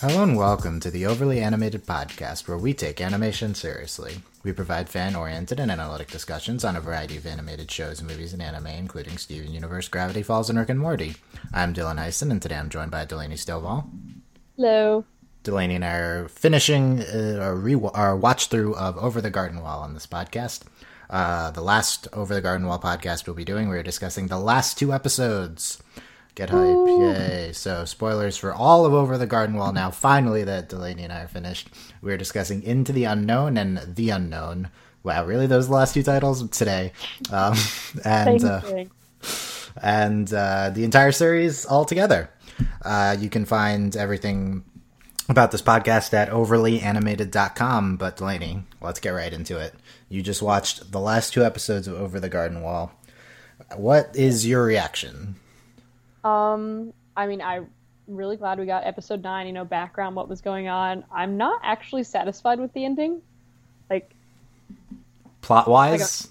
Hello and welcome to the Overly Animated Podcast, where we take animation seriously. We provide fan oriented and analytic discussions on a variety of animated shows, movies, and anime, including Steven Universe, Gravity Falls, and Rick and Morty. I'm Dylan Eisen, and today I'm joined by Delaney Stovall. Hello. Delaney and I are finishing uh, our, re- our watch through of Over the Garden Wall on this podcast. Uh, the last Over the Garden Wall podcast we'll be doing, we're discussing the last two episodes. Get hype, Ooh. yay. So, spoilers for all of Over the Garden Wall now. Finally, that Delaney and I are finished. We're discussing Into the Unknown and The Unknown. Wow, really? Those are last two titles today. Um, and uh, and uh, the entire series all together. Uh, you can find everything about this podcast at overlyanimated.com. But Delaney, let's get right into it. You just watched the last two episodes of Over the Garden Wall. What is your reaction? Um, I mean, I'm really glad we got episode nine. You know, background, what was going on. I'm not actually satisfied with the ending. Like, plot wise.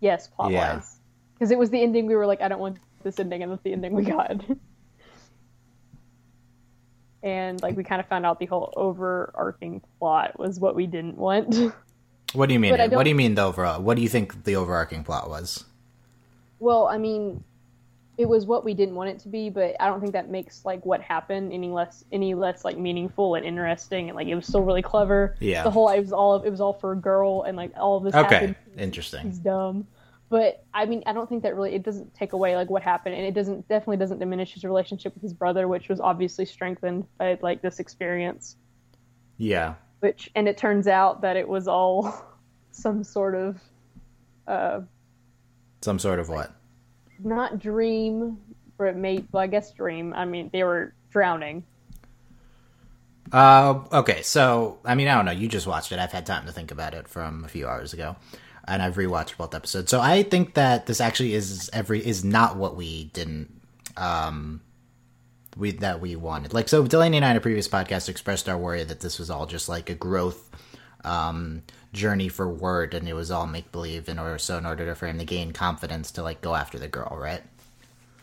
Yes, plot wise. Because it was the ending we were like, I don't want this ending, and that's the ending we got. and like we kind of found out the whole overarching plot was what we didn't want. What do you mean? What do you mean the overall? What do you think the overarching plot was? Well, I mean, it was what we didn't want it to be, but I don't think that makes like what happened any less any less like meaningful and interesting. And like it was still really clever. Yeah. The whole it was all it was all for a girl, and like all of this. Okay. Happened. Interesting. He's dumb. But I mean, I don't think that really it doesn't take away like what happened, and it doesn't definitely doesn't diminish his relationship with his brother, which was obviously strengthened by like this experience. Yeah. Which and it turns out that it was all some sort of. Uh, some sort of what? Not dream, but may well, I guess dream. I mean, they were drowning. Uh, okay, so I mean, I don't know. You just watched it. I've had time to think about it from a few hours ago, and I've rewatched both episodes. So I think that this actually is every is not what we didn't um we that we wanted. Like so, Delaney and I in a previous podcast expressed our worry that this was all just like a growth um journey for Wirt and it was all make believe in order so in order for him to gain confidence to like go after the girl, right?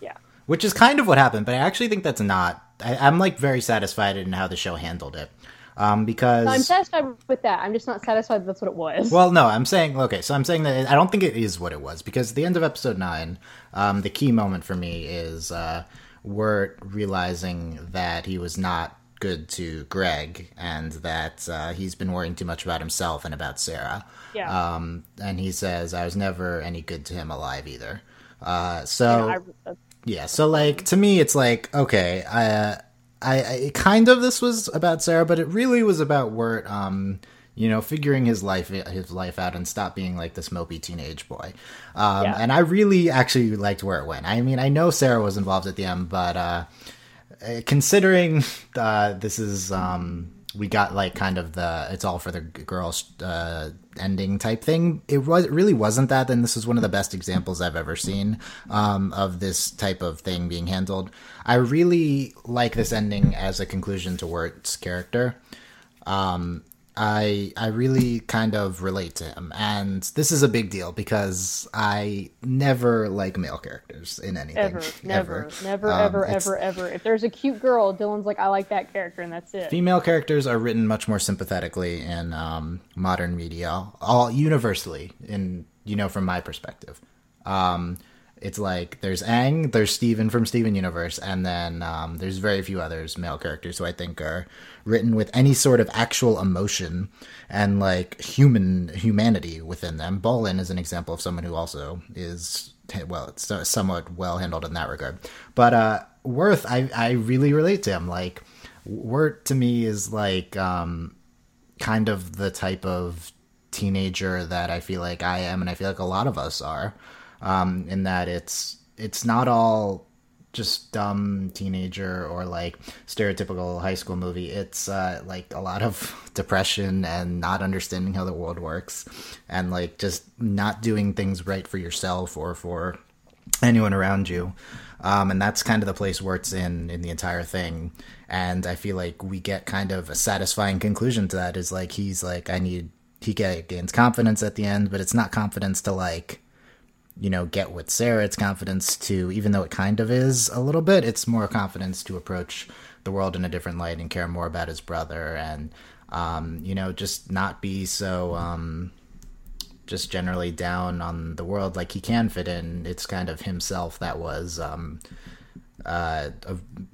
Yeah. Which is kind of what happened, but I actually think that's not. I, am like very satisfied in how the show handled it. Um, because no, I'm satisfied with that. I'm just not satisfied that that's what it was. Well, no, I'm saying okay. So I'm saying that I don't think it is what it was because the end of episode nine, um, the key moment for me is uh, Wirt realizing that he was not good to Greg and that uh, he's been worrying too much about himself and about Sarah. Yeah. Um, and he says, I was never any good to him alive either. Uh, so, yeah, I, uh, yeah, so like to me, it's like, okay, I, I, I, kind of this was about Sarah, but it really was about Wirt, um, you know, figuring his life his life out and stop being like this mopey teenage boy. Um, yeah. And I really actually liked where it went. I mean, I know Sarah was involved at the end, but uh, uh, considering uh, this is um, we got like kind of the it's all for the girls uh, ending type thing. It was it really wasn't that. Then this is one of the best examples I've ever seen um, of this type of thing being handled. I really like this ending as a conclusion to Wirt's character. Um, I I really kind of relate to him, and this is a big deal because I never like male characters in anything. Ever, never, ever. never, um, ever, ever, ever. If there's a cute girl, Dylan's like, I like that character, and that's it. Female characters are written much more sympathetically in um, modern media, all universally, in you know, from my perspective. Um, it's like there's Aang, there's Steven from Steven Universe, and then um, there's very few others male characters who I think are written with any sort of actual emotion and like human humanity within them. Bolin is an example of someone who also is well, it's somewhat well handled in that regard. But uh, Wirt, I I really relate to him. Like Wirt to me is like um, kind of the type of teenager that I feel like I am, and I feel like a lot of us are um, in that it's it's not all just dumb teenager or like stereotypical high school movie. It's uh, like a lot of depression and not understanding how the world works, and like just not doing things right for yourself or for anyone around you. Um, and that's kind of the place where it's in in the entire thing. And I feel like we get kind of a satisfying conclusion to that. Is like he's like I need he gains confidence at the end, but it's not confidence to like you know, get with Sarah. It's confidence to, even though it kind of is a little bit, it's more confidence to approach the world in a different light and care more about his brother and um, you know just not be so um, just generally down on the world like he can fit in it's kind of himself that was um, uh,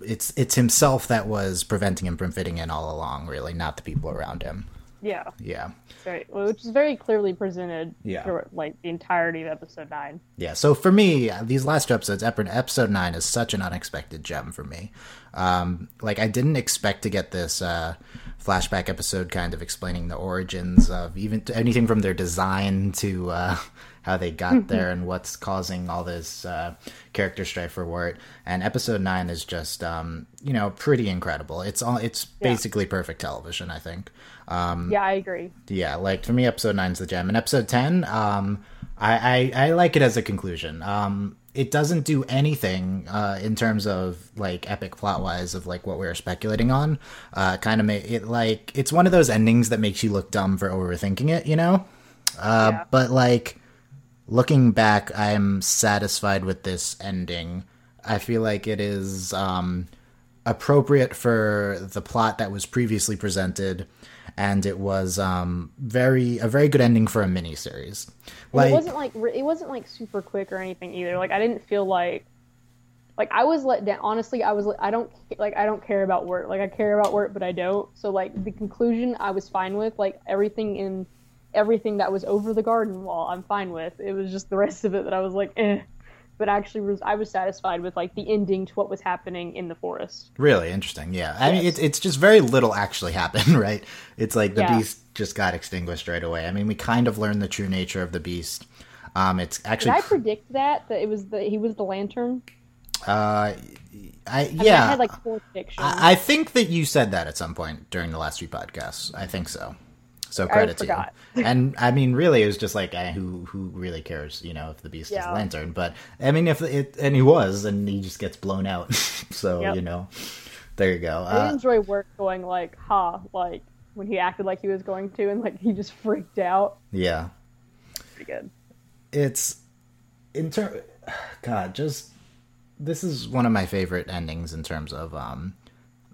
it's it's himself that was preventing him from fitting in all along really not the people around him yeah yeah Right, which is very clearly presented Yeah. through like the entirety of episode nine. Yeah, so for me, these last two episodes, episode nine is such an unexpected gem for me. Um, like I didn't expect to get this uh, flashback episode, kind of explaining the origins of even anything from their design to uh, how they got there and what's causing all this uh, character strife for Wirt. And episode nine is just, um, you know, pretty incredible. It's all it's Yeah. basically perfect television, I think. Um, Yeah, I agree. yeah like for me episode nine's the gem and episode 10 um I, I i like it as a conclusion um it doesn't do anything uh in terms of like epic plot wise of like what we were speculating on. Uh kind of it like it's one of those endings that makes you look dumb for overthinking it you know? Uh Yeah. but like looking back i'm satisfied with this ending. I feel like it is um appropriate for the plot that was previously presented and it was um very a very good ending for a mini series. like it wasn't like it wasn't like super quick or anything either. Like I didn't feel like like I was let down. Honestly, I was I don't like I don't care about Wirt. Like I care about Wirt, but I don't. So like the conclusion, I was fine with. Like everything in everything that was over the garden wall, I'm fine with. It was just the rest of it that I was like, eh. But actually, was I was satisfied with like the ending to what was happening in the forest. really? Interesting. Yeah. I mean it's it's just very little actually happened right? It's like the Yeah. beast just got extinguished right away. I mean we kind of learned the true nature of the beast. Um it's Did actually I predict that that it was the he was the lantern? uh i I mean, yeah. I had like four predictions. I, I think that you said that at some point during the last few podcasts. I think so so credit to you and i mean really it was just like eh, who who really cares you know if the beast is Yeah. lantern but i mean if it and he was and he just gets blown out so Yep. you know there you go I uh, enjoy Wirt going like, ha, like when he acted like he was going to, and like he just freaked out. yeah Pretty good. it's in term god just this is one of my favorite endings in terms of um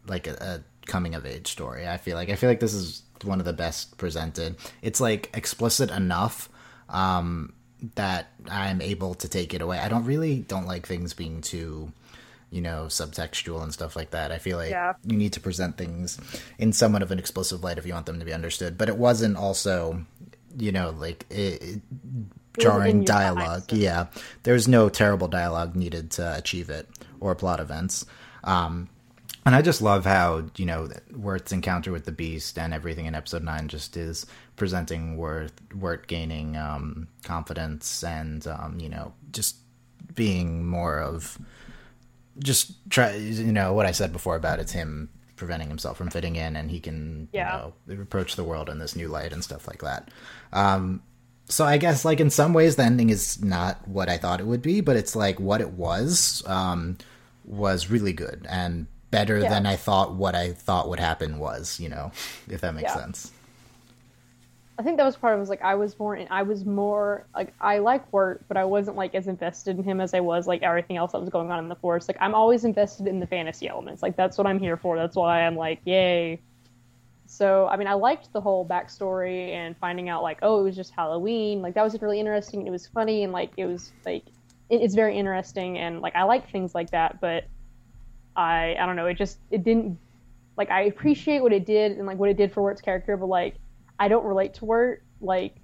like a, a coming of age story i feel like i feel like this is one of the best presented. It's like explicit enough um that i'm able to take it away. I don't really don't like things being too you know subtextual and stuff like that. I feel like Yeah. you need to present things in somewhat of an explicit light if you want them to be understood. But it wasn't also you know like it, it jarring dialogue. yeah. There's no terrible dialogue needed to achieve it or plot events. Um and I just love how you know Wirt's encounter with the Beast and everything in Episode Nine just is presenting Wirt, Wirt gaining um, confidence and um, you know just being more of just try you know what I said before about it's him preventing himself from fitting in and he can Yeah. you know approach the world in this new light and stuff like that. Um, so I guess like in some ways the ending is not what I thought it would be, but it's like what it was um, was really good and better Yeah. than I thought what I thought would happen was, you know, if that makes Yeah. sense. I think that was part of it was like I was more I was more like I like Wirt, but I wasn't like as invested in him as I was like everything else that was going on in the forest. Like I'm always invested in the fantasy elements. Like that's what I'm here for. That's why I'm like, yay. So I mean I liked the whole backstory and finding out like, oh, it was just Halloween. Like that was really interesting it was funny and like it was like it, it's very interesting and like I like things like that, but I I don't know, it just it didn't like I appreciate what it did and like what it did for Wirt's character, but like I don't relate to Wirt. Like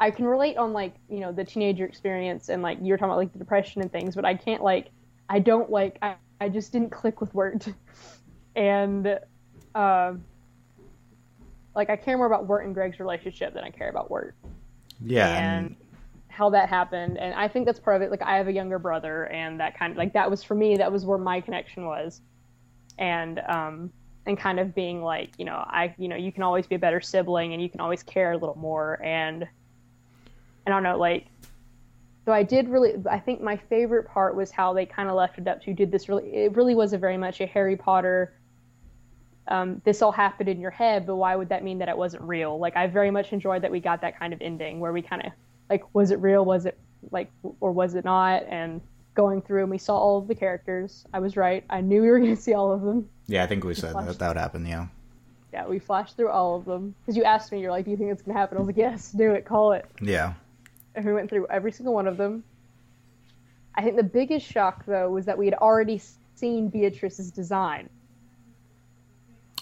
I can relate on like you know the teenager experience and like you're talking about like the depression and things, but I can't like I don't like I I just didn't click with Wirt, and um like I care more about Wirt and Greg's relationship than I care about Wirt Yeah, and how that happened. And i think that's part of it. Like i have a younger brother and that kind of like that was for me that was where my connection was. And um and kind of being like you know i you know you can always be a better sibling and you can always care a little more. And i don't know like so i did really i think my favorite part was how they kind of left it up to did this really it really was a very much a harry potter um, this all happened in your head, but why would that mean that it wasn't real? Like, I very much enjoyed that we got that kind of ending where we kind of like, was it real? Was it like, or was it not? And going through and we saw all of the characters. I was right. I knew we were going to see all of them. Yeah, I think we said that that would happen. Yeah. Yeah, we flashed through all of them because you asked me. You're like, "Do you think it's going to happen?" I was like, "Yes, do it. Call it." Yeah. And we went through every single one of them. I think the biggest shock, though, was that we had already seen Beatrice's design.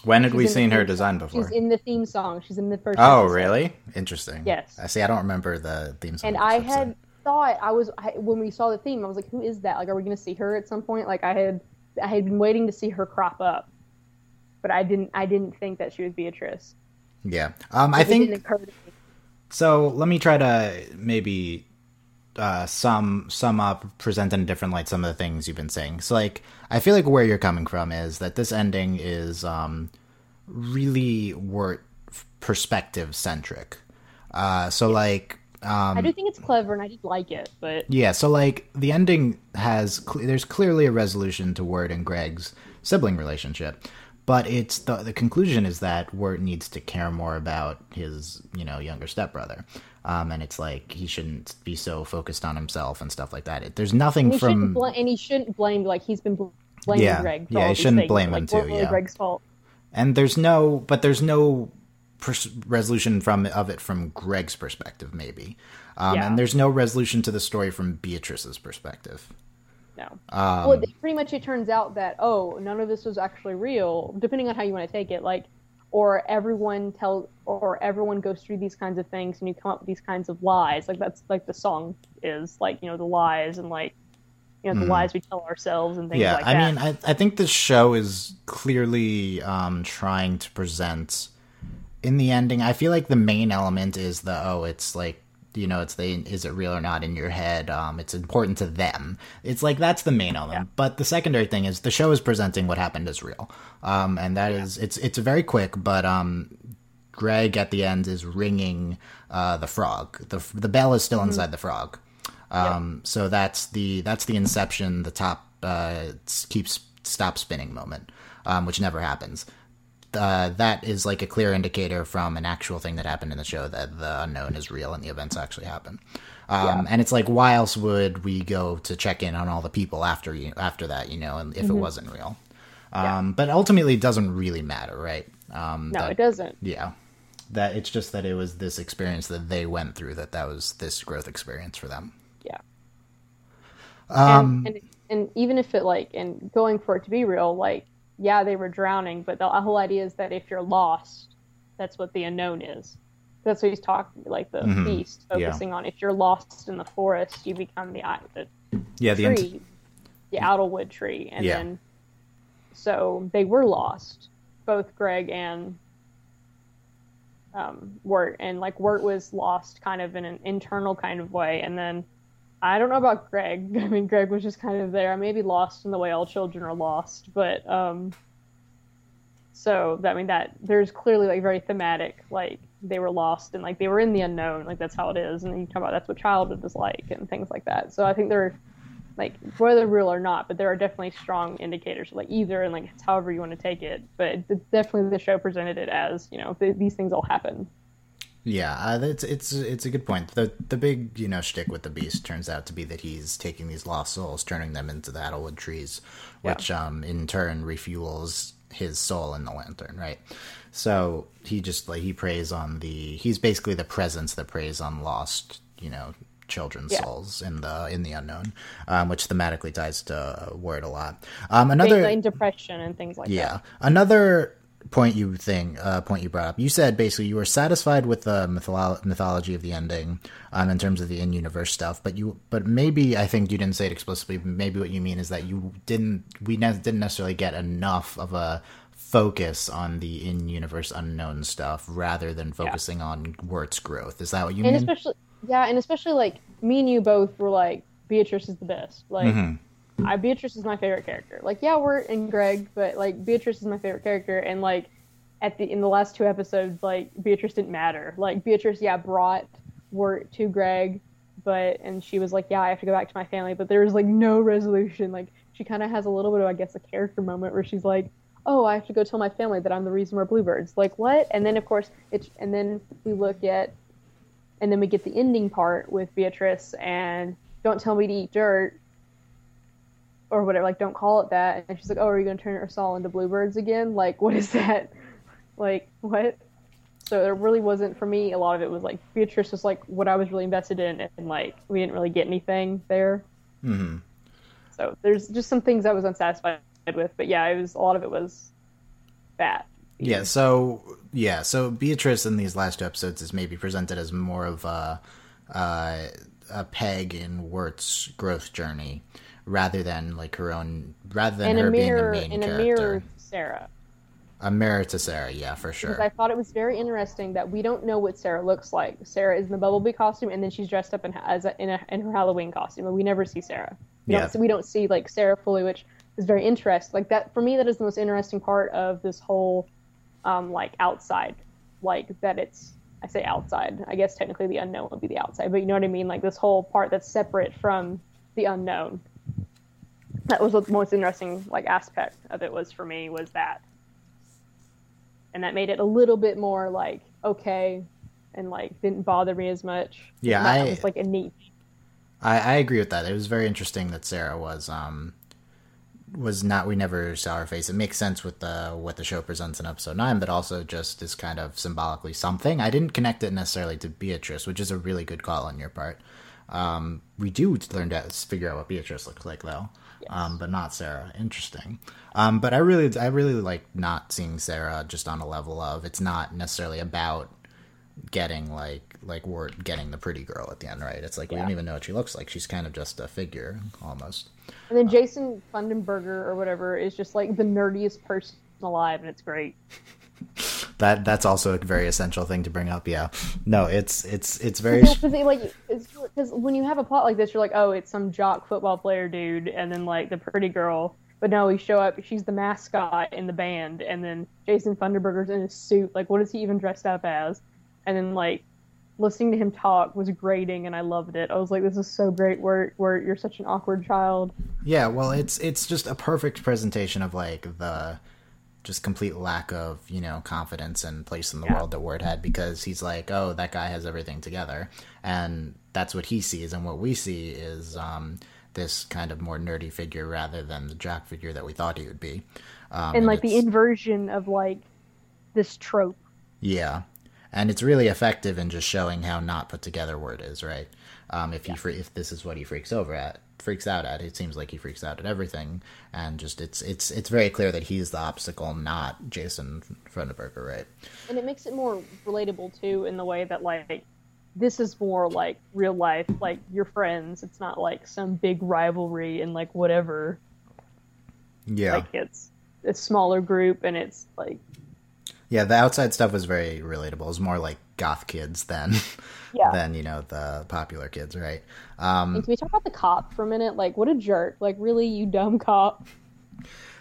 When had She's we seen her design before? She's in the theme song. She's in the first. Oh, episode. really? Interesting. Yes. I see. I don't remember the theme song. And I episode. had thought I was I, when we saw the theme, I was like, "Who is that? Like, are we going to see her at some point?" Like, I had I had been waiting to see her crop up, but I didn't. I didn't think that she was Beatrice. Yeah. Um, I think didn't occur to me. so. Let me try to maybe uh, sum sum up, present in a different light some of the things you've been saying. So, like, I feel like where you're coming from is that this ending is um, really Wirt perspective centric. Uh, so, like, um, I do think it's clever, and I did like it, but Yeah, so like the ending has cle there's clearly a resolution to Wirt and Greg's sibling relationship, but it's the the conclusion is that Wirt needs to care more about his you know younger stepbrother, um, and it's like he shouldn't be so focused on himself and stuff like that. It, there's nothing shouldn't from bl- and he shouldn't blame like he's been bl- blaming Yeah, Greg. Yeah, he shouldn't things. blame like, him too, really yeah. Greg's fault. and there's no but there's no pers- resolution from of it from Greg's perspective maybe, um, Yeah. and there's no resolution to the story from Beatrice's perspective. No. Um, well, pretty much it turns out that oh, none of this was actually real, depending on how you want to take it. Like, or everyone tells, or everyone goes through these kinds of things, and you come up with these kinds of lies. Like that's like the song is like you know the lies and like you know the lies we tell ourselves and things yeah, like I that. mean, I, I think this show is clearly um, trying to present in the ending. I feel like the main element is the oh, it's like you know, it's the is it real or not in your head. Um, it's important to them. It's like that's the main element. But the secondary thing is the show is presenting what happened as real, um, and that is it's it's very quick, but um, Greg at the end is ringing uh, the frog. the The bell is still inside the frog. Um, So that's the that's the inception. The top uh, keeps stop spinning moment, um, which never happens. Uh, that is like a clear indicator from an actual thing that happened in the show that the unknown is real and the events actually happen. Um, And it's like, why else would we go to check in on all the people after you after that? You know, and if it wasn't real. Um, But ultimately, it doesn't really matter, right? Um, no, that- it doesn't. yeah that it's just that it was this experience that they went through that that was this growth experience for them Yeah. um and, and and even if it like and going for it to be real, like yeah, they were drowning, but the whole idea is that if you're lost, that's what the unknown is. That's what he's talking like the beast Mm-hmm. Yeah. focusing on. If you're lost in the forest, you become the the yeah the tree, the Edelwood tree, and Yeah. then so they were lost, both Greg and um, Wirt, and like Wirt was lost kind of in an internal kind of way, and then I don't know about Greg. I mean, Greg was just kind of there, maybe lost in the way all children are lost, but um, so I mean that there's clearly like very thematic, like they were lost and like they were in the unknown, like that's how it is, and you talk about that's what childhood is like and things like that. So I think they're like whether real or not, but there are definitely strong indicators, like either and like it's however you want to take it. But definitely the show presented it as you know th- these things all happen. Yeah uh, it's it's it's a good point the the big you know shtick with the beast turns out to be that he's taking these lost souls turning them into the Edelwood trees which um in turn refuels his soul in the lantern right so he just like he preys on the he's basically the presence that preys on lost you know children's Yeah. souls in the in the unknown um which thematically ties to Wirt a lot um another in depression and things like Yeah. that. Yeah, another point you thing uh, point you brought up. You said basically you were satisfied with the mytholo- mythology of the ending, um, in terms of the in-universe stuff. But you, but maybe I think you didn't say it explicitly. but Maybe what you mean is that you didn't. We ne- didn't necessarily get enough of a focus on the in-universe unknown stuff rather than focusing on Wirt's growth. Is that what you and mean? especially yeah, and especially like me and you both were like Beatrice is the best. Like Mm-hmm. I Beatrice is my favorite character. Like yeah, we're in Greg, but like Beatrice is my favorite character, and like at the in the last two episodes, like Beatrice didn't matter. Like Beatrice, yeah, brought Wirt to Greg, but and she was like, yeah, I have to go back to my family, but there was like no resolution. Like she kind of has a little bit of I guess a character moment where she's like. Oh, I have to go tell my family that I'm the reason we're bluebirds. Like what? And then of course it's and then we look at and then we get the ending part with Beatrice and don't tell me to eat dirt or whatever, like don't call it that. And she's like, oh, are you gonna turn us all into bluebirds again? Like, what is that? Like, what? So it really wasn't for me. A lot of it was like Beatrice was like what I was really invested in, and like we didn't really get anything there. hmm So there's just some things I was unsatisfied with, but yeah, it was a lot of it was that. Yeah, so yeah, so Beatrice in these last two episodes is maybe presented as more of a uh, a peg in Wirt's growth journey rather than like her own rather than And her a mirror, being the main and a mirror, Sarah. A mirror to Sarah, yeah, for sure. Because I thought it was very interesting that we don't know what Sarah looks like. Sarah is in the Bumblebee costume, and then she's dressed up in as a, in, a, in her Halloween costume, and we never see Sarah. We Yeah. don't see, we don't see like Sarah fully, which is very interesting. Like that for me, that is the most interesting part of this whole um, like outside, like that it's. I say outside. I guess technically the unknown would be the outside, but you know what I mean. Like this whole part that's separate from the unknown. That was the most interesting like aspect of it was for me was that and that made it a little bit more like okay and like didn't bother me as much Yeah, that I- was like a neat I, I agree with that. It was very interesting that Sarah was um was not we never saw her face. It makes sense with the what the show presents in episode nine, but also just is kind of symbolically something. I didn't connect it necessarily to Beatrice, which is a really good call on your part. Um, we do learn to figure out what Beatrice looks like though, um, but not Sarah. Interesting. Um, but I really I really like not seeing Sarah just on a level of it's not necessarily about getting like like we're getting the pretty girl at the end, right? It's like we don't even know what she looks like. She's kind of just a figure almost. and then jason funderberker or whatever is just like the nerdiest person alive and it's great That that's also a very essential thing to bring up. Yeah, no, it's it's it's very Because like because when you have a plot like this you're like oh it's some jock football player dude and then like the pretty girl but no we show up she's the mascot in the band and then jason funderberker's in a suit like what is he even dressed up as and then like listening to him talk was grating and i loved it i was like this is so great where where you're such an awkward child yeah. Well, it's it's just a perfect presentation of like the just complete lack of you know confidence and place in the Yeah. world that Wirt had because he's like, oh, that guy has everything together, and that's what he sees, and what we see is um, this kind of more nerdy figure rather than the jock figure that we thought he would be. Um, and like the inversion of like this trope Yeah, and it's really effective in just showing how not put together Wirt is, right? Um, if he fre- if this is what he freaks over at, freaks out at, it seems like he freaks out at everything, and just it's it's it's very clear that he's the obstacle, not Jason Funderberker, right? and it makes it more relatable too in the way that like this is more like real life like your friends it's not like some big rivalry and like whatever Yeah, like it's a smaller group and it's like yeah. The outside stuff was very relatable. It's more like goth kids than Yeah. than you know the popular kids, right? Um, and can we talk about the cop for a minute like what a jerk like really you dumb cop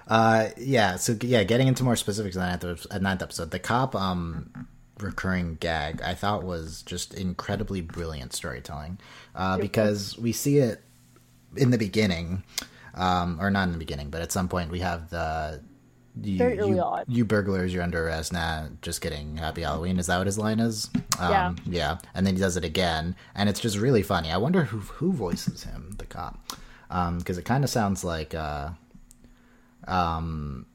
Uh, yeah. So yeah, getting into more specifics on that ninth, ninth episode, the cop um recurring gag I thought was just incredibly brilliant storytelling, uh, because we see it in the beginning, um, or not in the beginning, but at some point we have the. You, Very early you, on. you burglars, you're under arrest. Nah, just kidding. Happy Halloween. Is that what his line is? Um, Yeah. Yeah. And then he does it again, and it's just really funny. I wonder who who voices him, the cop, because it kind of sounds like uh, um,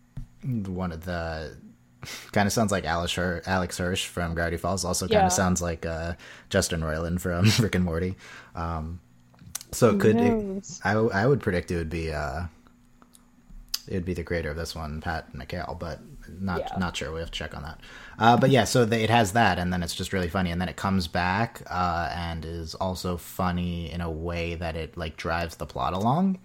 one of the kind of sounds like Alex, Hir- Alex Hirsch from Gravity Falls. Also, kind Yeah. of sounds like uh, Justin Roiland from Rick and Morty. Um, so it could. It? I I would predict it would be uh, it would be the creator of this one, Pat McHale, but not Yeah. not sure. We have to check on that. Uh, but yeah, so the, it has that, and then it's just really funny, and then it comes back uh, and is also funny in a way that it like drives the plot along.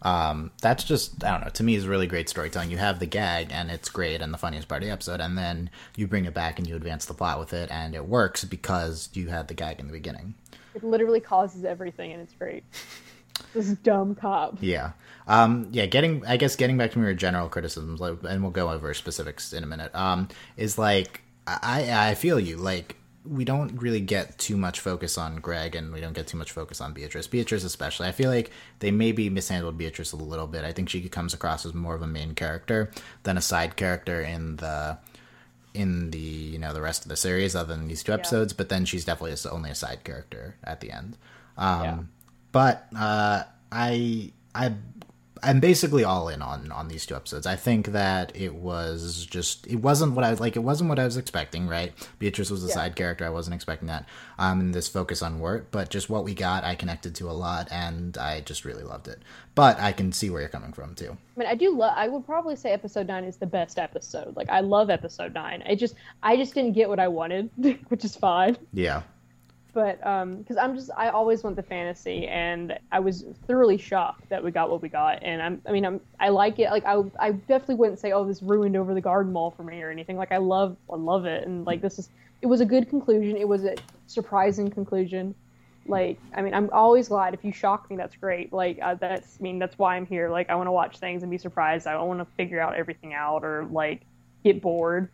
Um, that's just I don't know. To me, is really great storytelling. You have the gag, and it's great, and the funniest part of the episode, and then you bring it back and you advance the plot with it, and it works because you had the gag in the beginning. it literally causes everything and it's great this dumb cop Yeah. Um, yeah, getting I guess getting back to your general criticisms, like, and we'll go over specifics in a minute. Um, is like I I feel you. Like we don't really get too much focus on Greg, and we don't get too much focus on Beatrice. Beatrice especially, I feel like they maybe mishandled Beatrice a little bit. I think she comes across as more of a main character than a side character in the in the you know the rest of the series, other than these two episodes. But then she's definitely only a side character at the end. Um, Yeah. But uh, I I I'm basically all in on on these two episodes. I think that it was just it wasn't what I was like. It wasn't what I was expecting. Right, Beatrice was a Yeah. side character. I wasn't expecting that. Um, and this focus on Wirt, but just what we got, I connected to a lot, and I just really loved it. But I can see where you're coming from too. I mean, I do love. I would probably say episode nine is the best episode. Like, I love episode nine. I just, I just didn't get what I wanted, which is fine. Yeah, But um, because I'm just, I always want the fantasy, and I was thoroughly shocked that we got what we got. And I'm, I mean, I'm, I like it. Like, I, I definitely wouldn't say, oh, this ruined over the garden wall for me or anything. Like, I love, I love it, and like this is, it was a good conclusion. It was a surprising conclusion. Like, I mean, I'm always glad if you shock me, that's great. Like, uh, that's, I mean, that's why I'm here. Like, I want to watch things and be surprised. I don't want to figure out everything out or like get bored.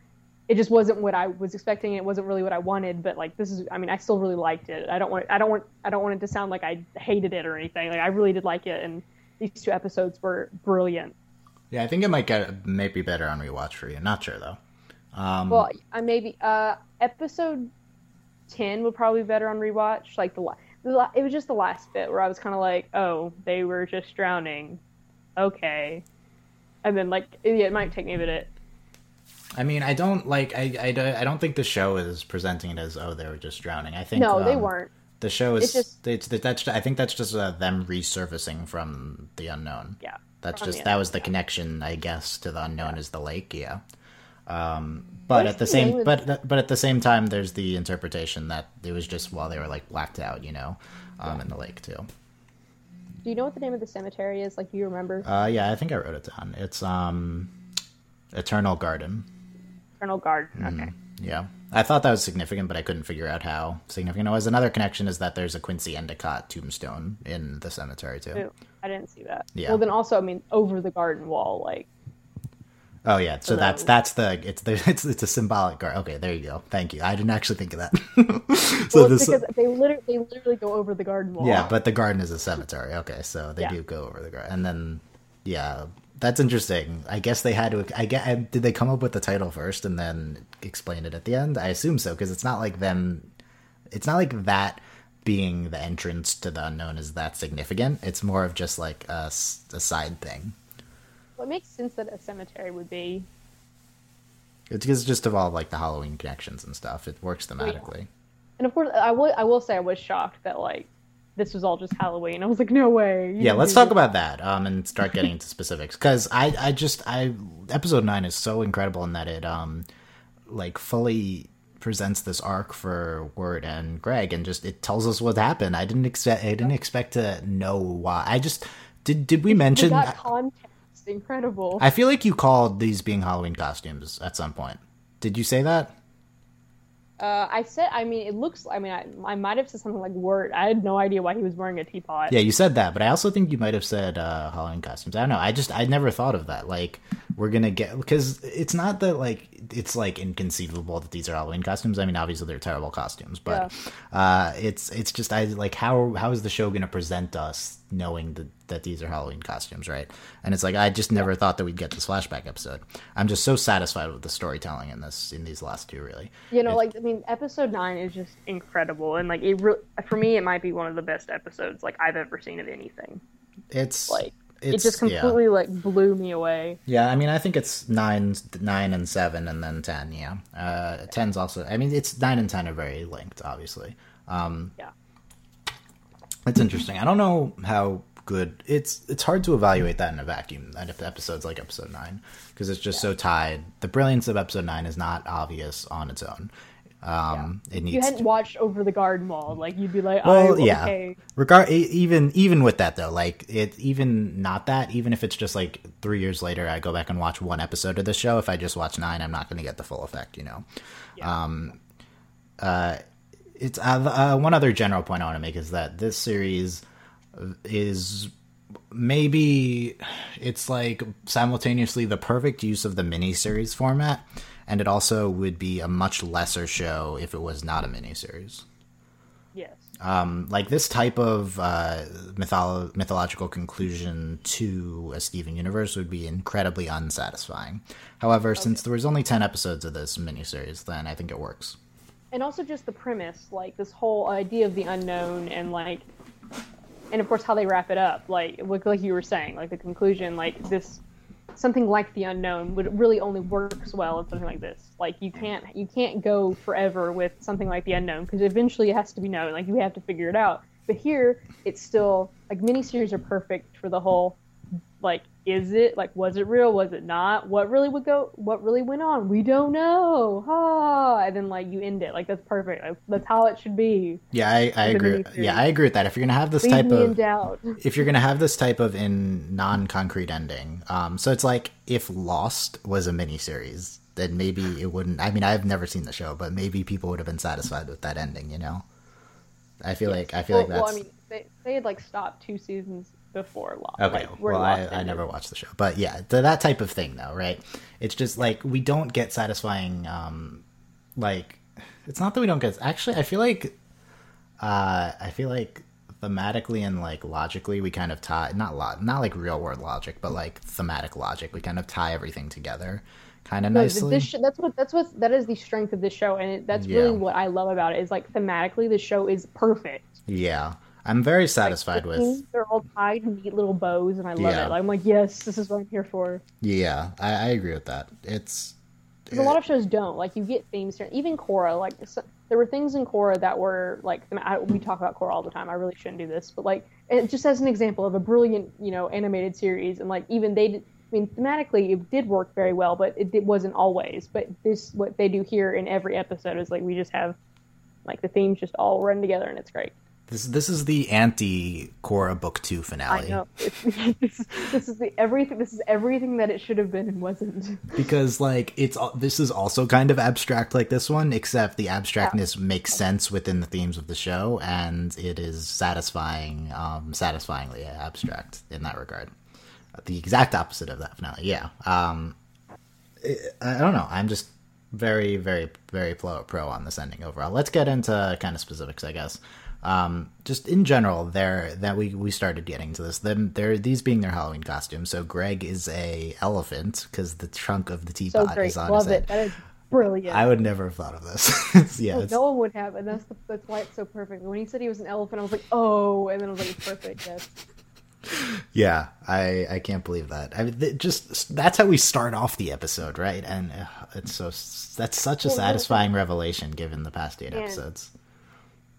It just wasn't what I was expecting. It wasn't really what I wanted. But like, this is, I mean, I still really liked it. I don't want, I don't want, I don't want it to sound like I hated it or anything. Like, I really did like it, and these two episodes were brilliant. yeah. I think it might get might be better on rewatch for you. Not sure though. Um, Well, I maybe uh episode ten would probably be better on rewatch. Like the, la- the la- it was just the last bit where I was kind of like, oh, they were just drowning. Okay, and then like yeah, it might take me a minute. I mean, I don't like. I, I, don't- I don't think the show is presenting it as oh they were just drowning. I think No, they um, weren't. The show is It's just- it's that's I think that's just uh, them resurfacing from the unknown. Yeah, That's just that was the unknown, connection, I guess, to the unknown is the lake. Yeah. Um, but at the the same, but but at the same time, there's the interpretation that it was just while they were like blacked out, you know, um, in the lake too. Do you know what the name of the cemetery is? Like, do you remember? Uh, yeah, I think I wrote it down. It's um, Eternal Garden. Eternal Garden. Mm. Okay. Yeah, I thought that was significant, but I couldn't figure out how significant it was. Another connection is that there's a Quincy Endicott tombstone in the cemetery too. Ooh, I didn't see that. Yeah. Well, then also, I mean, over the garden wall, like Oh yeah, so So that's that- that's the it's the it's it's a symbolic guard. Okay, there you go. Thank you. I didn't actually think of that. so well, this because they literally they literally go over the garden wall. yeah, but the garden is a cemetery. Okay, so they Yeah. do go over the garden, and then yeah, that's interesting. I guess they had to. I get. Did they come up with the title first and then explain it at the end? I assume so because it's not like them. It's not like that being the entrance to the unknown is that significant. It's more of just like a side thing. Well, it makes sense that a cemetery would be. It's because just of all like the Halloween connections and stuff. It works thematically. And of course, I will. I will say I was shocked that like this was all just Halloween. I was like, no way. Yeah let's talk this. about that um and start getting into specifics because i i just i episode 9 is so incredible in that it um like fully presents this arc for Wirt and greg and just it tells us what happened i didn't expect i didn't expect to know why i just did did we mention got context. Incredible. i feel like you called these being halloween costumes at some point did you say that Uh, I said. I mean, it looks. I mean, I, I might have said something like "word." I had no idea why he was wearing a teapot. Yeah, you said that, but I also think you might have said uh, Halloween costumes. I don't know. I just I never thought of that. Like we're gonna get because it's not that like it's like inconceivable that these are Halloween costumes. I mean, obviously they're terrible costumes, but uh, it's it's just I like how how is the show gonna present us knowing that that these are Halloween costumes, right? And it's like I just never thought that we'd get this flashback episode. I'm just so satisfied with the storytelling in this in these last two. Really, You know, like I mean, episode nine is just incredible, and like it. Re- for me, it might be one of the best episodes like I've ever seen of anything. it's Like it just yeah. completely like blew me away. Yeah, I mean, I think it's nine, nine and seven, and then ten. Yeah, uh, ten's also. I mean, it's nine and ten are very linked, obviously. Um, Yeah. it's interesting. I don't know how good it's. It's hard to evaluate that in a vacuum. And if the episodes like episode nine, because it's just so tied. The brilliance of episode nine is not obvious on its own. Um, It If needs. you hadn't watched Over the Garden Wall, like you'd be like, Well, oh, yeah. okay. Regard even even with that though, like it even not that even if it's just like three years later, I go back and watch one episode of the show. If I just watch nine, I'm not going to get the full effect, you know. Um, uh, it's uh, uh, one other general point I want to make is that this series is maybe it's like simultaneously the perfect use of the miniseries format, and it also would be a much lesser show if it was not a miniseries Yes. um, like this type of uh, mytholo- mythological conclusion to a Steven universe would be incredibly unsatisfying. However, since there was only ten episodes of this miniseries, then I think it works. and also just the premise, like this whole idea of the unknown, and like and of course how they wrap it up, like like like you were saying, like the conclusion, like this something like the unknown would really only works well in something like this. Like you can't you can't go forever with something like the unknown because eventually it has to be known. Like you have to figure it out. But here it's still like miniseries are perfect for the whole like is it like was it real? Was it not? What really would go what really went on? We don't know. Ah and then like you end it. Like that's perfect. Like, that's how it should be. Yeah, I, I agree. Yeah, I agree with that. If you're gonna have this leave type of doubt. if you're gonna have this type of in non-concrete ending, um, so it's like if Lost was a miniseries, then maybe it wouldn't. I mean, I've never seen the show, but maybe people would have been satisfied with that ending. You know, I feel like I feel well, like that's well i mean they, they had like stopped two seasons before Lost. Okay, like, where well, I, I never watched the show, but yeah, th- that type of thing, though, right? It's just like we don't get satisfying. Um, like, it's not that we don't get. Actually, I feel like, uh, I feel like thematically and like logically, we kind of tie not lo- not like real world logic, but like thematic logic. We kind of tie everything together, kind of No, nicely. This, sh- that's what that's what that is the strength of this show, and it, that's Yeah. really what I love about it. Is like thematically, the show is perfect. yeah, I'm very satisfied The with. they're all tied in neat little bows, and I love Yeah. it. I'm like, yes, this is what I'm here for. Yeah, I, I agree with that. It's Because a lot of shows don't. Like, you get themes here. Even Korra, like, so, there were things in Korra that were, like, I, we talk about Korra all the time. I really shouldn't do this. But, like, it, just as an example of a brilliant, you know, animated series, and, like, even they did, I mean, thematically, it did work very well, but it, it wasn't always. But this, what they do here in every episode is, like, we just have, like, the themes just all run together, and it's great. This. This is the anti Korra book two finale. I know. It's, this, is- the everything. This is everything that it should have been and wasn't. because like it's this is also kind of abstract like this one except the abstractness makes sense within the themes of the show and it is satisfying um satisfyingly abstract in that regard the exact opposite of that finale yeah um i I don't know i'm just very very very pro pro on this ending overall let's get into kind of specifics i guess um, just in general, there that we we started getting to this. Them, they're these being their Halloween costumes. So Greg is a elephant because the trunk of the So teapot great. is on Love his it. head. That is brilliant. I would never have thought of this. yeah, Oh, no one would have, and that's the, that's why it's so perfect. When he said he was an elephant, I was like, oh, and then I was like, it's perfect. Yes. yeah. I I can't believe that. I mean, th- just that's how we start off the episode, right? And uh, it's so that's such a Well, satisfying revelation given the past eight And episodes.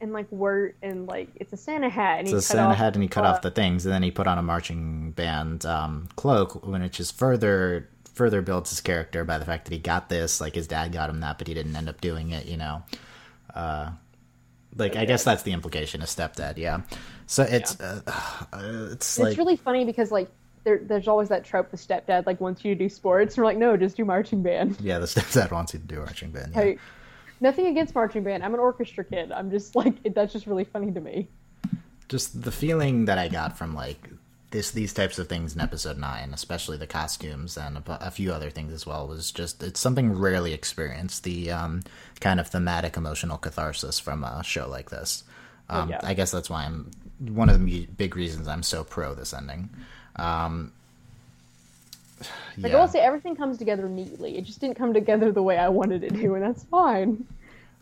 And like Wirt, and like it's a Santa hat, and It's he a cut Santa off, hat, and he cut uh, off the things, and then he put on a marching band um, cloak, which is further further builds his character by the fact that he got this. Like his dad got him that, but he didn't end up doing it. You know, uh, like I guess that's the implication. of stepdad, yeah. So it's uh, uh, it's like it's really funny because like there, there's always that trope the stepdad like wants you to do sports, and we're like, no, just do marching band. yeah, the stepdad wants you to do marching band. Yeah. Like, nothing against marching band. I'm an orchestra kid. I'm just like it, that's just really funny to me. just the feeling that I got from like this these types of things in episode nine, especially the costumes and a, a few other things as well, was just it's something rarely experienced. The um, kind of thematic emotional catharsis from a show like this. Um, yeah. I guess that's why I'm one of the big reasons I'm so pro this ending. Um, Like yeah. I will say, everything comes together neatly. It just didn't come together the way I wanted it to, and that's fine.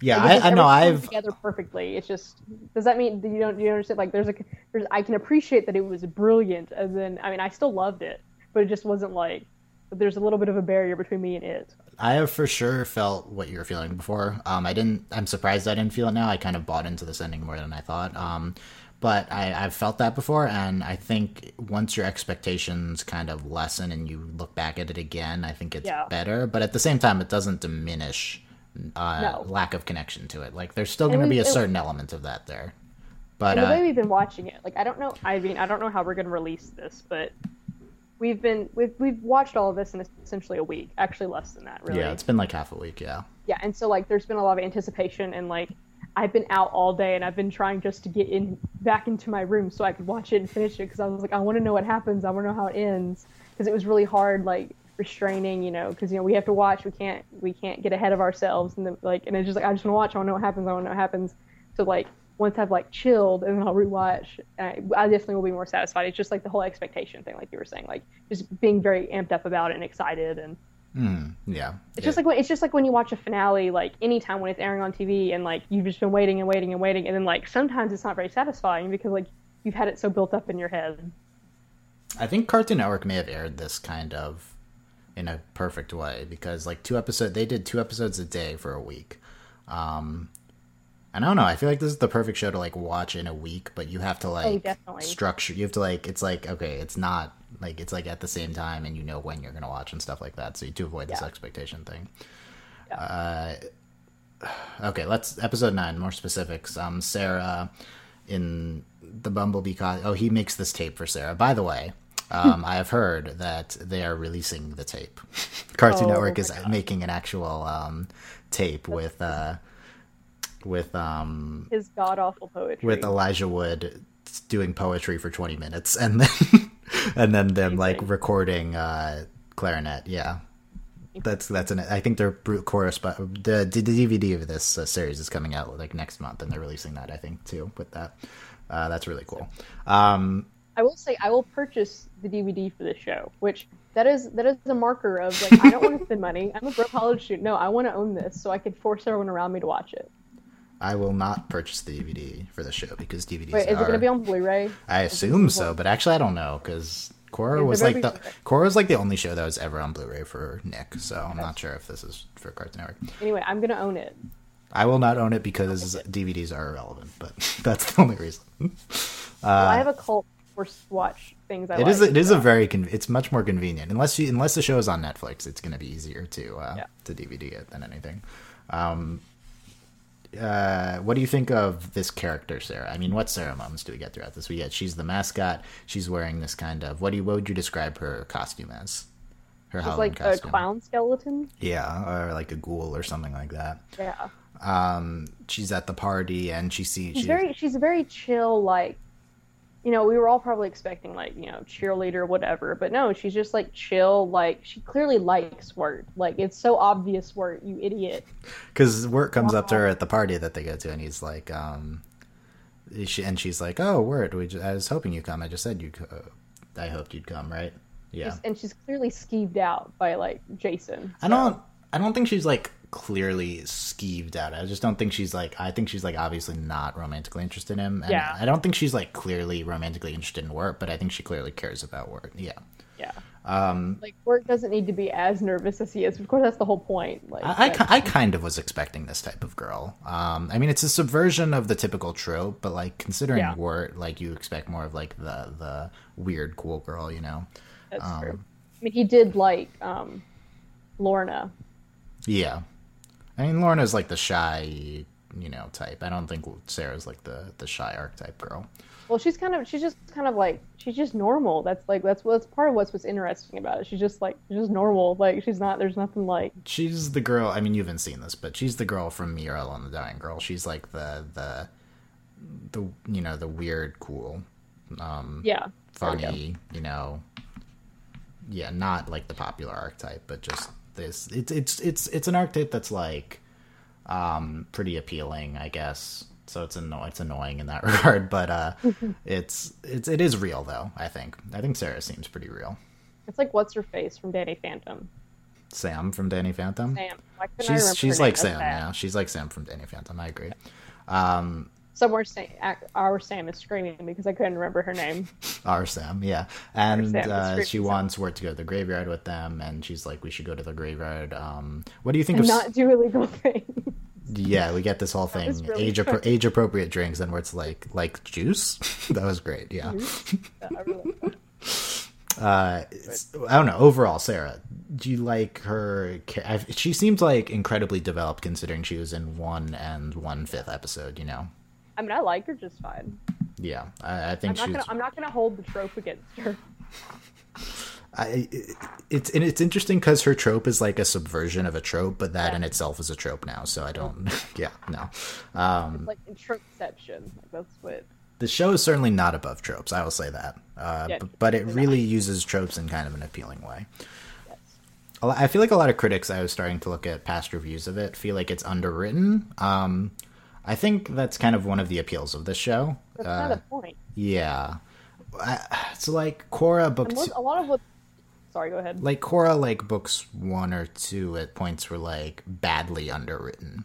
yeah, Like, I, I know I've together perfectly. It's just does that mean you don't you understand? Like there's a there's I can appreciate that it was brilliant, and then I mean I still loved it, but it just wasn't like there's a little bit of a barrier between me and it. I have for sure felt what you were feeling before. Um, I didn't. I'm surprised I didn't feel it now. I kind of bought into this ending more than I thought. Um, but I, I've felt that before, and I think once your expectations kind of lessen and you look back at it again, I think it's Yeah. better. But at the same time, it doesn't diminish uh, No. lack of connection to it. Like there's still going to be a certain element of that there. But And the uh, way we've been watching it, like I don't know. I mean, I don't know how we're going to release this, but we've been we've we've watched all of this in essentially a week. Actually, less than that, really. yeah, it's been like half a week. Yeah. yeah and so like there's been a lot of anticipation and like i've been out all day and i've been trying just to get in back into my room so i could watch it and finish it because i was like i want to know what happens. I want to know how it ends. Because it was really hard like restraining you know because you know we have to watch. We can't we can't get ahead of ourselves and then, like and it's just like i just want to watch. I want to know what happens. I want to know what happens. So like once i've like chilled and then i'll rewatch I, I definitely will be more satisfied. It's just like the whole expectation thing like you were saying like just being very amped up about it and excited and Mm, yeah. it's just like when, it's just like when you watch a finale, like anytime when it's airing on TV, and like you've just been waiting and waiting and waiting, and then like sometimes it's not very satisfying because like you've had it so built up in your head. I think Cartoon Network may have aired this kind of in a perfect way because like two episodes they did two episodes a day for a week. Um and I don't know, I feel like this is the perfect show to like watch in a week, but you have to like definitely. structure you have to like it's like okay, it's not like it's like at the same time and you know when you're gonna watch and stuff like that. So you to avoid this expectation thing. Yeah. Uh okay, let's episode nine, more specifics. Um Sarah in the Bumblebee co- oh he makes this tape for Sarah. By the way, um, I have heard that they are releasing the tape. Cartoon Oh Network is God. making an actual um, tape with uh, with um, His god awful poetry. with Elijah Wood doing poetry for 20 minutes and then and then them like recording uh, clarinet. Yeah. That's that's an. I think their bru- correspond the, the DVD of this uh, series is coming out like next month, and they're releasing that I think too with that. Uh, that's really cool. Um, I will say I will purchase the DVD for this show, which that is that is a marker of like I don't want to spend money. I'm a broke college student. No, I want to own this so I could force everyone around me to watch it. I will not purchase the DVD for the show because DVDs Wait, is it going to be on Blu-ray? I assume so, but actually I don't know because Korra was like the Korra was like the only show that was ever on Blu-ray for Nick, so I'm not sure if this is for Cartoon Network. Anyway, I'm going to own it. I will not own it because DVDs are irrelevant, but that's the only reason. well, I have a cult for watch things I Uh, It like. is it is so- a very con- it's much more convenient unless you unless the show is on Netflix, it's going to be easier to uh, Yeah. to DVD it than anything. Um, uh, what do you think of this character, Sarah? I mean, what Sarah moments do we get throughout this? We get she's the mascot. She's wearing this kind of what do you what would you describe her costume as? Her It's Halloween like a clown skeleton. Yeah, or like a ghoul or something like that. Yeah. Um, she's at the party and she sees She's she, very she's very chill like you know, we were all probably expecting like, you know, cheerleader whatever, but no, she's just like chill like she clearly likes Wirt. Like it's so obvious Wirt, you idiot. because Wirt comes up to her at the party that they go to, and he's like, um, she and she's like, "Oh, Wirt, we just, I was hoping you'd come. I just said you, would I hoped you'd come, right? Yeah. She's- and she's clearly skeeved out by like Jason. I don't, I don't think she's like clearly skeeved out. I just don't think she's like. I think she's like obviously not romantically interested in him. And Yeah. I don't think she's like clearly romantically interested in Wirt, but I think she clearly cares about Wirt. Yeah. Yeah. Um, Like Wirt doesn't need to be as nervous as he is. Of course that's the whole point. Like I, I, I kind of was expecting this type of girl. Um, I mean, it's a subversion of the typical trope, but like considering Yeah. Wirt, like you expect more of like the the weird cool girl, you know? that's um, true. I mean he did like um Lorna. Yeah. I mean, Lorna's like the shy, you know, type. I don't think Sarah's like the the shy archetype girl. Well, she's kind of she's just kind of like she's just normal. That's like that's what's part of what's what's interesting about it. She's just like she's just normal. Like she's not. There's nothing like She's the girl. I mean, you haven't seen this, but she's the girl from Me and Earl and the Dying Girl. She's like the the the you know the weird, cool, um, yeah. There we go. funny, you know. Yeah, not like the popular archetype, but just this. It's it's it's it's an archetype that's like um pretty appealing, I guess. So it's anno- it's annoying in that regard, but uh it's it's it is real though. I think I think Sarah seems pretty real. It's like what's her face from Danny Phantom. Sam from Danny Phantom. Sam. Why couldn't I She's she's like? Sam, bad. yeah. She's like Sam from Danny Phantom. I agree. Um, Somewhere Sam, our Sam is screaming because I couldn't remember her name. our Sam, yeah. And Sam, uh, she Sam. wants Wirt to go to the graveyard with them, and she's like, "We should go to the graveyard." Um, what do you think And of? not do illegal things. Yeah, we get this whole thing really age appro- age appropriate drinks, and where it's like like juice. that was great. Yeah. I Uh, I don't know. Overall, Sarah, do you like her? She seems like incredibly developed, considering she was in one and one fifth episode. You know. I mean, I like her just fine. Yeah, I, I I'm think not she's. gonna. I'm not gonna hold the trope against her. I, it- it's and it's interesting because her trope is like a subversion of a trope, but that in itself is a trope now. So I don't. Yeah, no. Um, Like in tropeception. Like that's what. the show is certainly not above tropes. I will say that. Uh, Yeah, b- but it really uses tropes in kind of an appealing way. Yes. I feel like a lot of critics I was starting to look at past reviews of it feel like it's underwritten. Um, I think that's kind of one of the appeals of this show. That's Uh, kind of point. yeah. it's like Korra book And two, a lot of what. Sorry, go ahead. like Korra, like books one or two at points were like badly underwritten.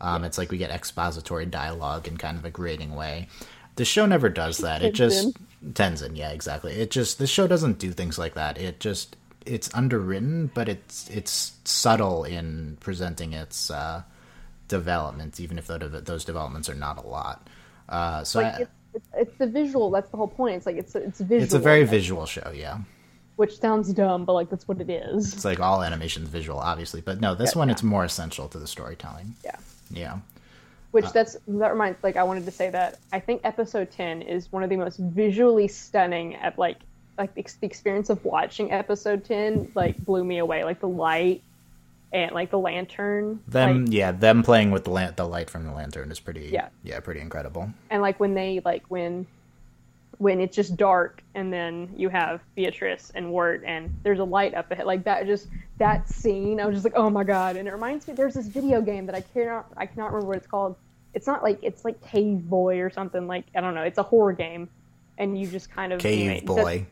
Um, It's like we get expository dialogue in kind of a grating way. The show never does that. It just Tenzin. Tenzin, yeah, exactly. It just the show doesn't do things like that. It just it's underwritten, but it's it's subtle in presenting its uh, developments, even if those developments are not a lot. Uh, so Like I- it's, it's, the visual. That's the whole point. It's like it's it's visual. it's a very visual show, yeah. which sounds dumb, but like that's what it is. It's like all animation's visual, obviously, but no, this Yeah, one yeah. it's more essential to the storytelling. Yeah. Yeah. Which that's that reminds like I wanted to say that I think episode ten is one of the most visually stunning at like like the experience of watching episode ten like blew me away. Like the light and like the lantern. Them, like, yeah, them playing with the lan- the light from the lantern is pretty, Yeah. yeah, pretty incredible. and like when they like when when it's just dark and then you have Beatrice and Wirt and there's a light up ahead like that just that scene I was just like oh my god and it reminds me there's this video game that I cannot I cannot remember what it's called it's not like it's like Cave Boy or something like I don't know it's a horror game and you just kind of Cave anyway, boy.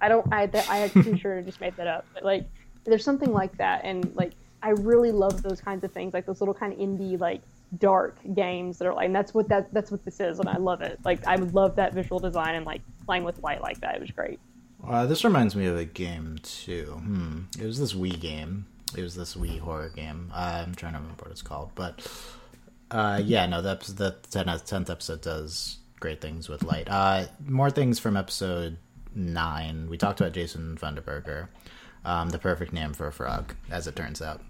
I don't. I I am pretty sure I just made that up. But like, there's something like that, and like I really love those kinds of things, like those little kind of indie, like dark games that are like. And that's what that that's what this is, and I love it. Like I would love that visual design and like playing with light like that. It was great. Uh, this reminds me of a game too. Hmm. It was this Wii game. It was this Wii horror game. Uh, I'm trying to remember what it's called, but uh, yeah, no, episode, the tenth tenth episode does great things with light. Uh, more things from episode nine. We talked about Jason Funderberker, um, the perfect name for a frog, as it turns out.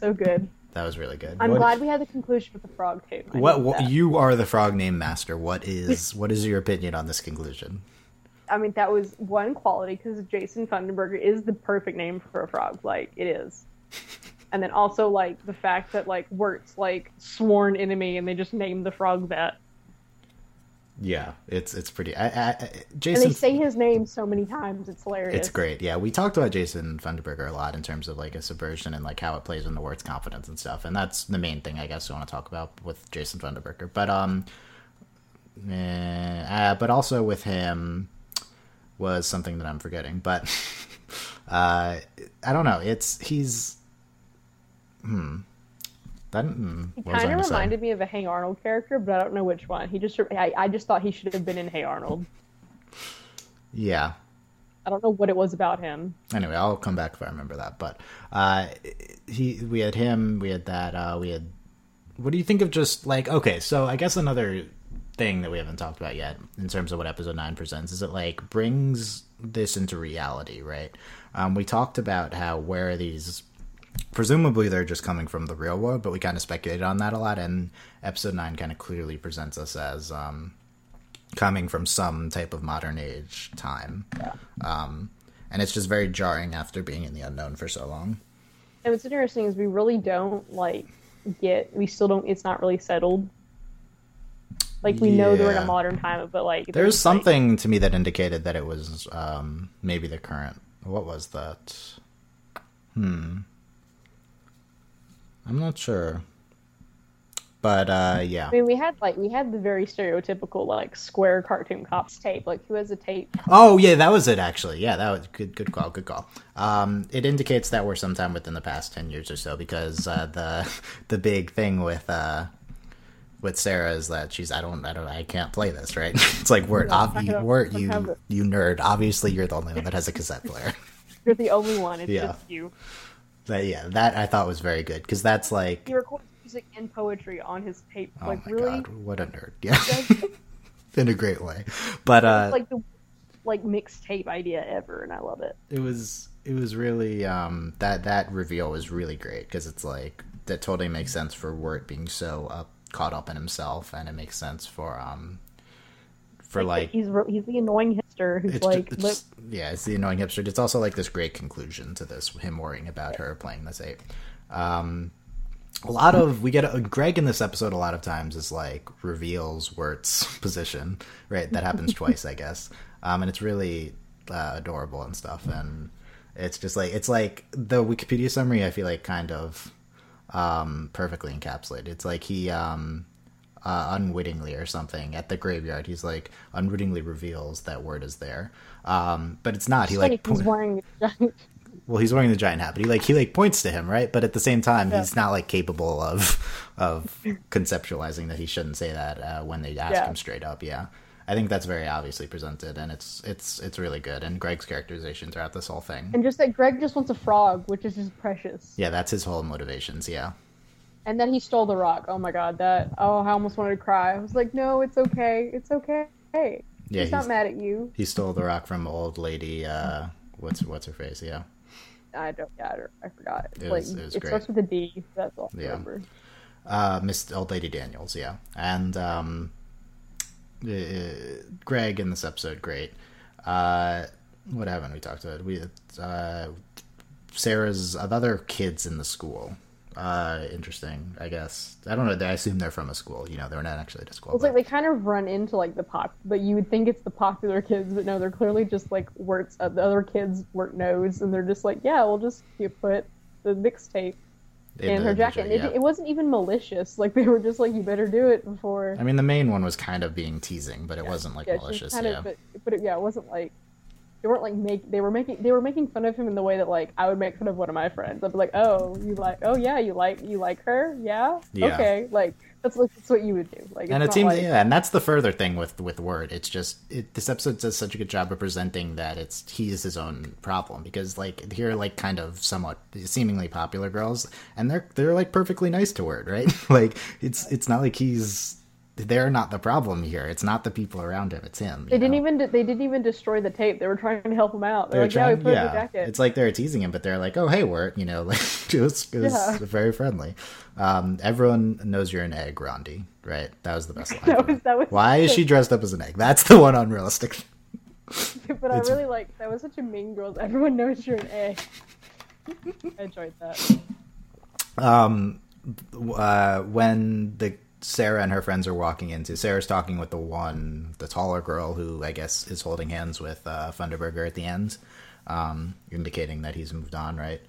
So good. That was really good. I'm What- glad we had the conclusion with the frog too. I What, what you are the frog name master. What is what is your opinion on this conclusion? I mean, that was one quality because Jason Funderberker is the perfect name for a frog. Like it is. And then also like the fact that like Wirt's like sworn enemy and they just named the frog that. Yeah, it's it's pretty. I, I, I- And Jason, they say his name so many times, it's hilarious. it's great. Yeah, we talked about Jason Funderberker a lot in terms of like a subversion and like how it plays in the Wirt's confidence and stuff, and that's the main thing I guess I want to talk about with Jason Funderberker. But um, eh, uh, but also with him was something that I'm forgetting. But uh, I don't know. It's he's hmm. That, hmm, He what was I kind of reminded me of a Hey Arnold character, but I don't know which one. He just, I, I just thought he should have been in Hey Arnold. Yeah, I don't know what it was about him. anyway, I'll come back if I remember that. But uh, he, we had him, we had that, uh, we had. What do you think of just like okay? So I guess another thing that we haven't talked about yet in terms of what episode nine presents is it like brings this into reality, right? Um, we talked about how where are these presumably they're just coming from the real world, but we kind of speculated on that a lot. And episode nine kind of clearly presents us as um, coming from some type of modern age time. Um, and it's just very jarring after being in the unknown for so long. And what's interesting is we really don't like get. We still don't. It's not really settled. Like we know they're in a modern time, but like There's like- something to me that indicated that it was um, maybe the current. What was that? Hmm. I'm not sure. But uh, yeah. I mean, we had like we had the very stereotypical like square cartoon cops tape. Like who has a tape? Oh yeah, that was it actually. Yeah, that was good. Good call. Good call. Um, it indicates that we're sometime within the past ten years or so because uh, the the big thing with uh, with Sarah is that she's I don't I don't I can't play this right. it's like we're Yeah, ob- I you, we're, you you nerd. Obviously, you're the only one that has a cassette player. You're the only one. It's Yeah. just you. But yeah, that I thought was very good because that's like He records music and poetry on his tape. oh like my really, god, what a nerd. Yeah, in a great way. But uh, like the like mixtape idea ever, and I love it. it was it was really um that that reveal was really great because it's like that totally makes sense for Wirt being so up, caught up in himself and it makes sense for um for like, he's re- he's the annoying hipster who's it's, like it's yeah it's the annoying hipster. It's also like this great conclusion to this him worrying about her playing this ape um a lot of we get a, Greg in this episode a lot of times is like reveals Wirt's position right? That happens twice I guess. Um and it's really uh, adorable and stuff. And it's just like it's like the Wikipedia summary I feel like kind of um perfectly encapsulated. It's like he um uh, unwittingly or something at the graveyard he's like unwittingly reveals that Wirt is there um but it's not he like 'cause he's po- wearing Well, he's wearing the giant hat, but he like he like points to him, right? But at the same time, he's not like capable of of conceptualizing that he shouldn't say that uh, when they ask Yeah. him straight up. Yeah, I think that's very obviously presented, and it's it's it's really good. And Greg's characterization throughout this whole thing, And just that Greg just wants a frog, which is just precious. yeah, that's his whole motivations. Yeah, And then he stole the rock. Oh my god, that oh I almost wanted to cry. I was like, no, it's okay, it's okay. Hey, yeah, he's not mad at you. he stole the rock from old lady. Uh, what's what's her face? Yeah, I don't, yeah, I, don't, I forgot. It's It like was- it was it starts with a D. That's all I Yeah. remember. uh, Miss Old Lady Daniels. Yeah, and um, uh, Greg in this episode, great. Uh, what haven't we talked about? We uh, Sarah's other kids in the school. Uh, interesting, I guess. I don't know. I assume they're from a school. You know, they're not actually at a school. It's but- like they kind of run into like the pop, but you would think it's the popular kids, but no, they're clearly just like Wirt's. Uh, the other kids Wirt knows, and they're just like, yeah, we'll just you put the mixtape in her jacket. ja- It, yeah. it wasn't even malicious. Like they were just like, you better do it before. I mean, the main one was kind of being teasing, but it wasn't like yeah, malicious. kind yeah. of, but, but it, yeah, it wasn't like they weren't like make they were making they were making fun of him in the way that like I would make fun of one of my friends. I'd be like, oh, you like, oh yeah, you like you like her, yeah, Yeah. okay, like that's like that's what you would do. Like, and it seems like, yeah and that's the further thing with with Wirt it's just it, this episode does such a good job of presenting that it's he is his own problem because like here are like kind of somewhat seemingly popular girls and they're they're like perfectly nice to Wirt right like it's it's not like he's they're not the problem here it's not the people around him it's him They didn't even they didn't even destroy the tape. They were trying to help him out. They're, they're like, yeah, trying, yeah, the jacket. it's like they're teasing him, but they're like, "Oh, hey, Wirt," you know, like it was, it was Yeah. very friendly. Um, everyone knows you're an egg, Rondi, right? That was the best line. That was- that was Why is she dressed up as an egg? That's the one unrealistic. but I it's- really like that was such a mean girls. Everyone knows you're an egg. I enjoyed that. Um, uh, when the Sarah and her friends are walking into, Sarah's talking with the one, the taller girl who I guess is holding hands with uh, Funderberker at the end, um, indicating that he's moved on. Right?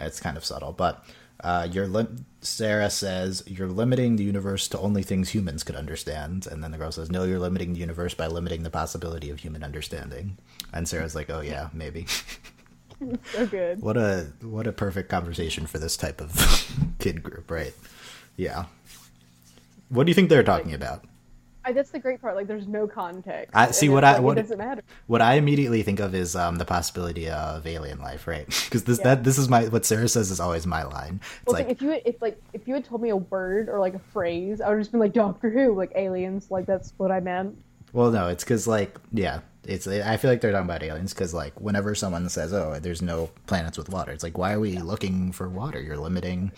It's kind of subtle, but uh, you're lim- Sarah says you're limiting the universe to only things humans could understand, and then the girl says, "No, you're limiting the universe by limiting the possibility of human understanding." And Sarah's like, "Oh yeah, maybe." So good. What a what a perfect conversation for this type of kid group, right? Yeah. What do you think they're talking about? I, that's the great part. Like, there's no context. I- see, what I- like, what- it doesn't matter. What I immediately think of is um, the possibility of alien life, right? Because this Yeah. that this is my what Sarah says is always my line. It's Well, like if you if like if you had told me a word or like a phrase, I would have just been like Doctor Who, like aliens. Like that's what I meant. Well, no, it's because like yeah, it's. I feel like they're talking about aliens because like whenever someone says, "Oh, there's no planets with water," it's like, why are we looking for water? You're limiting,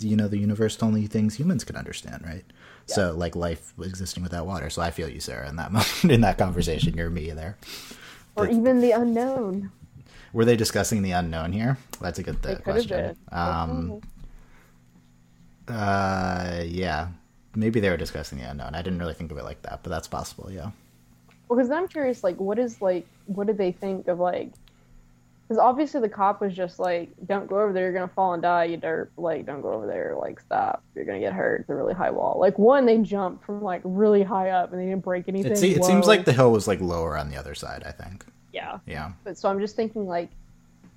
you know, the universe only things humans can understand, right? So like life existing without water. So I feel you, Sarah, in that moment, in that conversation. You're me there. Or But- even the unknown. Were they discussing the unknown here? That's a good have question. Um, uh, yeah, maybe they were discussing the unknown. I didn't really think of it like that, but that's possible. Yeah. Well, because then I'm curious, like, what is like, what did they think of like? Because obviously the cop was just like, "Don't go over there. You're gonna fall and die. You dirt. Like, don't go over there. Like, stop. You're gonna get hurt. It's a really high wall." Like, one, they jumped from like really high up and they didn't break anything. It, se- it seems like the hill was like lower on the other side. I think. yeah. Yeah. But so I'm just thinking, like,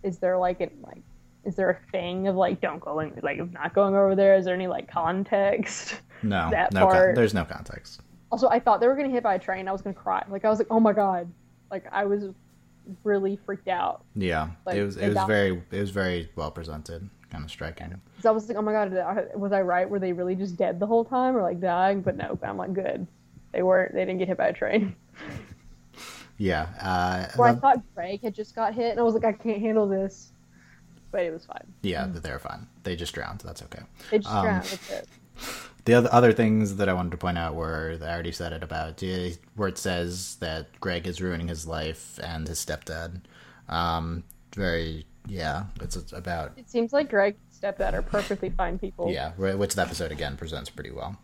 is there like it like, is there a thing of like, don't go in, like, of not going over there? Is there any like context? No. That no. Con- part- there's no context. Also, I thought they were gonna hit by a train. I was gonna cry. Like, I was like, oh my god. Like, I was really freaked out. Yeah. Like, it was. It was very. It was very well presented. Kind of striking. Because I was like, oh my god, was I right? Were they really just dead the whole time, or like dying? But no, I'm like, good. They weren't. They didn't get hit by a train. Yeah. Uh, Or I thought Greg had just got hit, and I was like, I can't handle this. But it was fine. yeah. They're fine. They just drowned. That's okay. They just Um, drowned. That's it. The other other things that I wanted to point out were I already said it about where it says that Greg is ruining his life and his stepdad. Um, very yeah, it's about It seems like Greg's stepdad are perfectly fine people. yeah, which the episode again presents pretty well.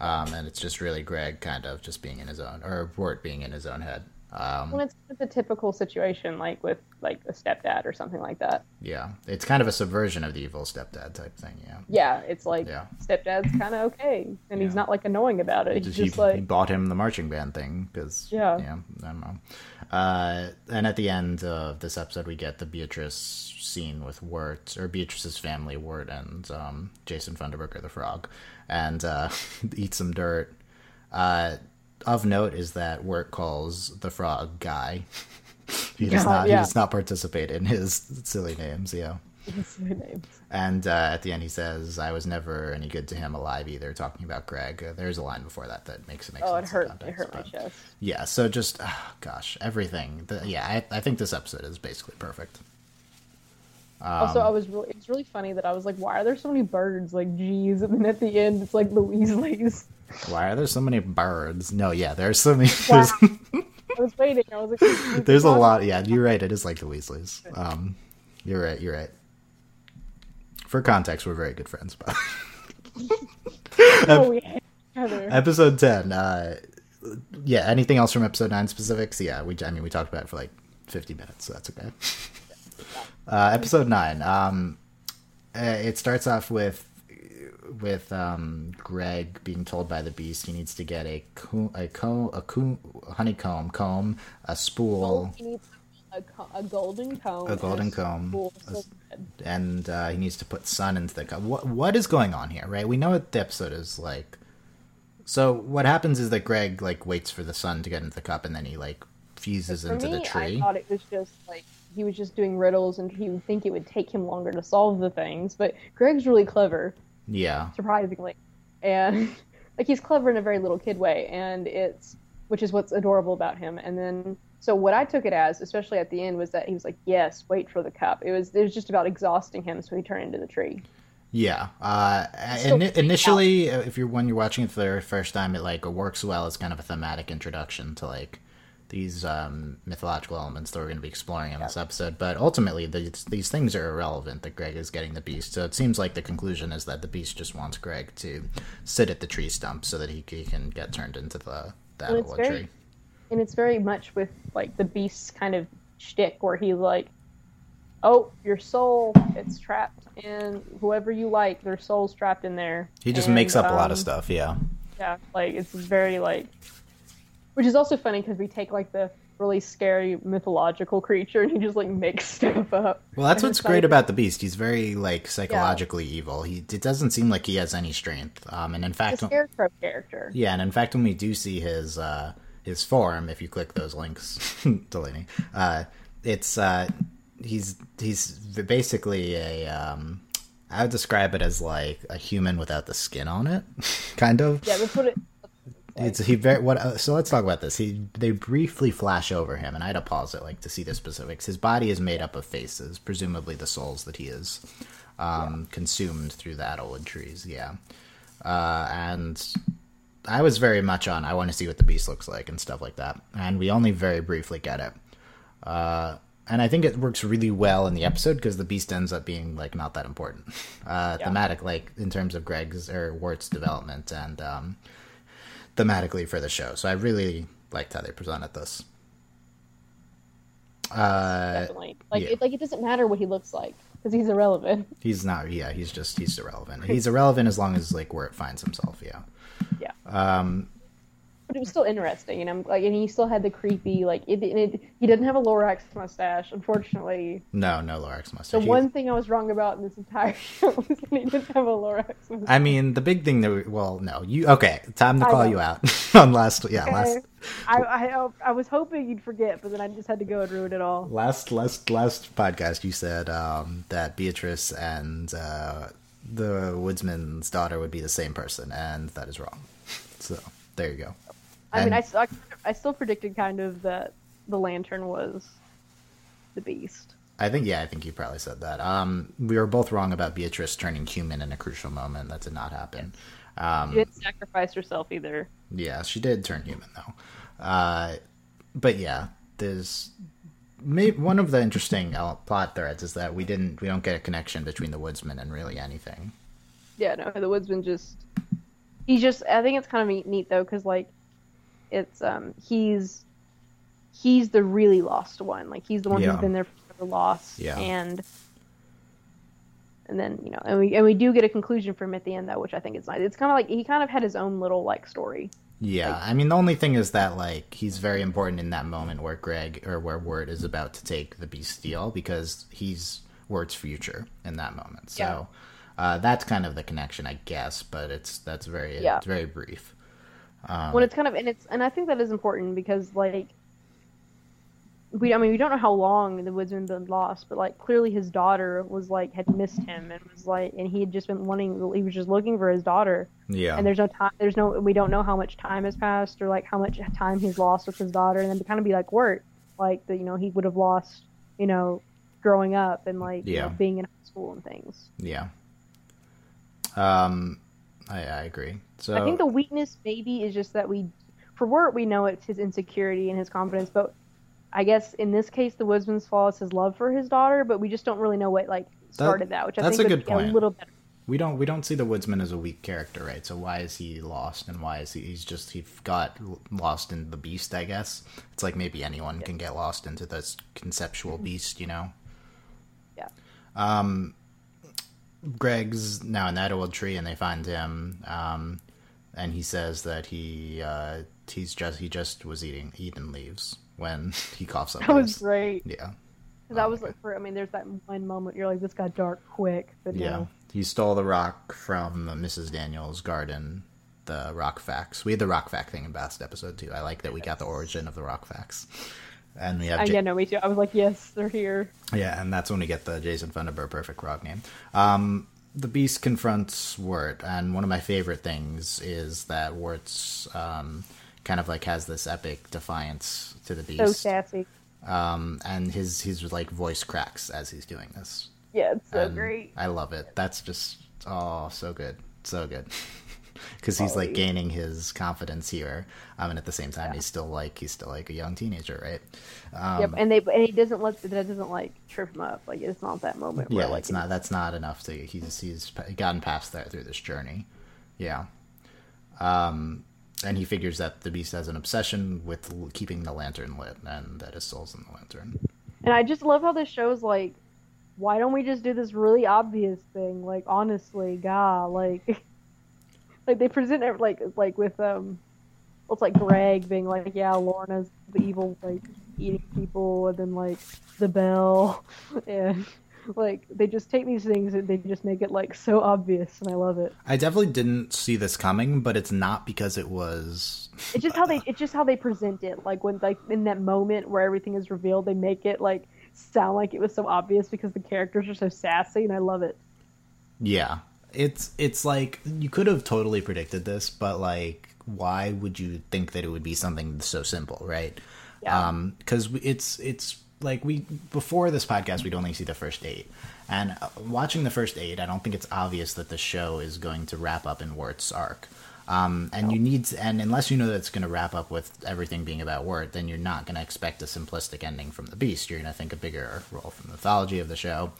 Um, and it's just really Greg kind of just being in his own or Wirt being in his own head. Um, When it's, a typical situation, like with like a stepdad or something like that. yeah, it's kind of a subversion of the evil stepdad type thing. Yeah, Yeah, it's like Yeah. stepdad's kind of okay, and he's not like annoying about it. He's Just just he, like he bought him the marching band thing because Yeah. yeah, I don't know. Uh, and at the end of this episode, we get the Beatrice scene with Wirt or Beatrice's family, Wirt and um, Jason Funderberker the frog, and uh, eat some dirt. Uh, of note is that Wirt calls the frog guy. he does Yeah, not. yeah. He does not participate in his silly names. Yeah. his names. And uh, at the end, he says, "I was never any good to him alive either." Talking about Greg, uh, there's a line before that that makes it make Oh, it sense. in hurt. It context, hurt my chest. Yeah, so just ah, gosh, everything. The, yeah, I, I think this episode is basically perfect. also, Um, I was really. It's really funny that I was like, "Why are there so many birds?" Like, geez, and then at the end, it's like the Weasleys. Why are there so many birds? No, yeah, there's so many. Wow. There's, I was waiting. I was like, there's a lot. Yeah, you're right. It is like the Weasleys. Um, you're right. You're right. For context, we're very good friends. But Oh, we hate each other. episode ten. Uh, yeah. Anything else from episode nine specifics? Yeah, we. I mean, we talked about it for like 50 minutes, so that's okay. Uh, episode nine. Um, uh, it starts off with with um, Greg being told by the Beast he needs to get a co- a comb, a comb, honeycomb comb, a spool, He needs a, co- a golden comb. A and golden comb. spool A of s- thread. and uh, he needs to put sun into the cup. What what is going on here? Right? We know what the episode is like. So what happens is that Greg like waits for the sun to get into the cup, and then he like fuses For into me, the tree. I thought it was just like he was just doing riddles, and he would think it would take him longer to solve the things. But Greg's really clever, Yeah, surprisingly, and like he's clever in a very little kid way, and it's which is what's adorable about him. And then so what I took it as, especially at the end, was that he was like, "Yes, wait for the cup." It was it was just about exhausting him, so he turned into the tree. Yeah. Uh, Still ini freaked out. initially, uh, if you're when you're watching it for the first time, it like works well as kind of a thematic introduction to like these um, mythological elements that we're going to be exploring in this episode. But ultimately, these these things are irrelevant. That Greg is getting the beast, so it seems like the conclusion is that the beast just wants Greg to sit at the tree stump so that he, he can get turned into the the very- tree. and it's very much with like the beast's kind of shtick, where he's like, "Oh, your soul, it's trapped in whoever you like. Their soul's trapped in there." He just And, makes up a lot um, of stuff. Yeah. Yeah, like it's very like, which is also funny because we take like the really scary mythological creature and he just like makes stuff up. Well, that's And what's great like- about the Beast. He's very like psychologically evil. He it doesn't seem like he has any strength. Um, and in fact, The scarecrow character. yeah, and in fact, when we do see his uh, his form, if you click those links, Delaney, uh, it's uh, he's he's basically a um, I would describe it as like a human without the skin on it, kind of. Yeah, that's what it. It's he very what. Uh, so let's talk about this. He they briefly flash over him, and I had to pause it like to see the specifics. His body is made up of faces, presumably the souls that he is um, consumed through the Edelwood trees. Yeah, uh, and I was very much on. I want to see what the beast looks like and stuff like that. And we only very briefly get it. Uh, and I think it works really well in the episode because the beast ends up being like not that important, uh, Yeah. thematic, like in terms of Greg's or Wirt's development and um, thematically for the show. So I really liked how they presented this. Uh, Definitely. Like yeah. it, like it doesn't matter what he looks like because he's irrelevant. he's not. Yeah, he's just he's irrelevant. He's irrelevant as long as like where it finds himself. Yeah. Yeah. Um, But it was still interesting, and I'm like, and he still had the creepy like it. it he didn't have a Lorax mustache, unfortunately. no, no Lorax The mustache. He- one thing I was wrong about in this entire show was that he didn't have a Lorax mustache. I mean, the big thing that we, well, no, you okay? Time to call you out on last, yeah, Okay. last, I, I I was hoping you'd forget, but then I just had to go and ruin it all. last, last, last podcast. You said um, that Beatrice and uh, the woodsman's daughter would be the same person, and that is wrong. So there you go. I mean, I, I I still predicted kind of that the lantern was the beast. I think yeah, I think you probably said that. Um, we were both wrong about Beatrice turning human in a crucial moment. That did not happen. Um, She didn't sacrifice herself either. Yeah, she did turn human though. Uh, but yeah, there's may one of the interesting uh, plot threads is that we didn't we don't get a connection between the woodsman and really anything. Yeah, no, the woodsman just he just. I think it's kind of neat, neat though, because like it's um he's he's the really lost one. Like he's the one Yeah. who's been there for lost. Yeah. And and then you know, and we and we do get a conclusion from him at the end though, which I think is nice. It's kind of like he kind of had his own little like story. Yeah, I mean the only thing is that like he's very important in that moment where Greg or where Wirt is about to take the Bestial because he's Wirt's future in that moment. So uh, that's kind of the connection, I guess. But it's that's very Yeah. it's very brief. Um, when it's kind of and it's and I think that is important because like we I mean we don't know how long the woodsman been lost, but like clearly his daughter was like had missed him and was like and he had just been wanting he was just looking for his daughter Yeah, and there's no time there's no we don't know how much time has passed or like how much time he's lost with his daughter and then to kind of be like Wirt like that you know he would have lost you know growing up and like you know, being in high school and things. yeah. Um, I, I agree. So I think the weakness maybe is just that we, for Wirt, we know it's his insecurity and his confidence, but I guess in this case, the woodsman's flaw is his love for his daughter, but we just don't really know what like started that, which I that's think a good point. a little better. we don't we don't see the woodsman as a weak character, right? So why is he lost, and why is he? He's just he got lost in the beast, I guess. It's like maybe anyone can get lost into this conceptual beast, you know. Yeah. Um, Greg's now in that old tree, and they find him. Um, and he says that he uh, he's just he just was eating eating leaves when he coughs up. That was great. Yeah. that Oh was like, for I mean, there's that one moment you're like, this got dark quick, but Yeah. no. He stole the rock from Mrs. Daniels' garden, the rock facts. We had the rock fact thing in past episode too. I like that we got the origin of the rock facts. And we have I, Ja- yeah, no, me too. I was like, yes, they're here. yeah, and that's when we get the Jason Thunderbird perfect rock name. Um, the Beast confronts Wirt, and one of my favorite things is that Wirt's um, kind of like has this epic defiance to the Beast. So sassy. um, and his his like voice cracks as he's doing this. Yeah, it's so And great. I love it. That's just oh so good, so good. Because he's like gaining his confidence here, um, and at the same time he's still like he's still like a young teenager, right? Um, yep, and they and he doesn't let that doesn't like trip him up. Like it's not that moment where yeah, like it's not that's not enough to he's he's gotten past that through this journey. Yeah, um, and he figures that the beast has an obsession with keeping the lantern lit, and that his soul's in the lantern. And I just love how this shows like, why don't we just do this really obvious thing? Like honestly, God, like, like they present it like like with um, it's like Greg being like, yeah, Lorna's the evil like eating people, and then like the bell, and like they just take these things and they just make it like so obvious, and I love it. I definitely didn't see this coming, but it's not because it was It's just how they it's just how they present it. Like when like in that moment where everything is revealed, they make it like sound like it was so obvious because the characters are so sassy, and I love it. Yeah. It's it's like you could have totally predicted this, but like why would you think that it would be something so simple, right? Yeah. Um cuz it's it's like we before this podcast we'd only see the first 8. And uh, watching the first 8, I don't think it's obvious that the show is going to wrap up in Wirt's arc. Um, and you need to, and unless you know that it's going to wrap up with everything being about Wirt, then you're not going to expect a simplistic ending from the Beast. You're going to think a bigger role from the mythology of the show,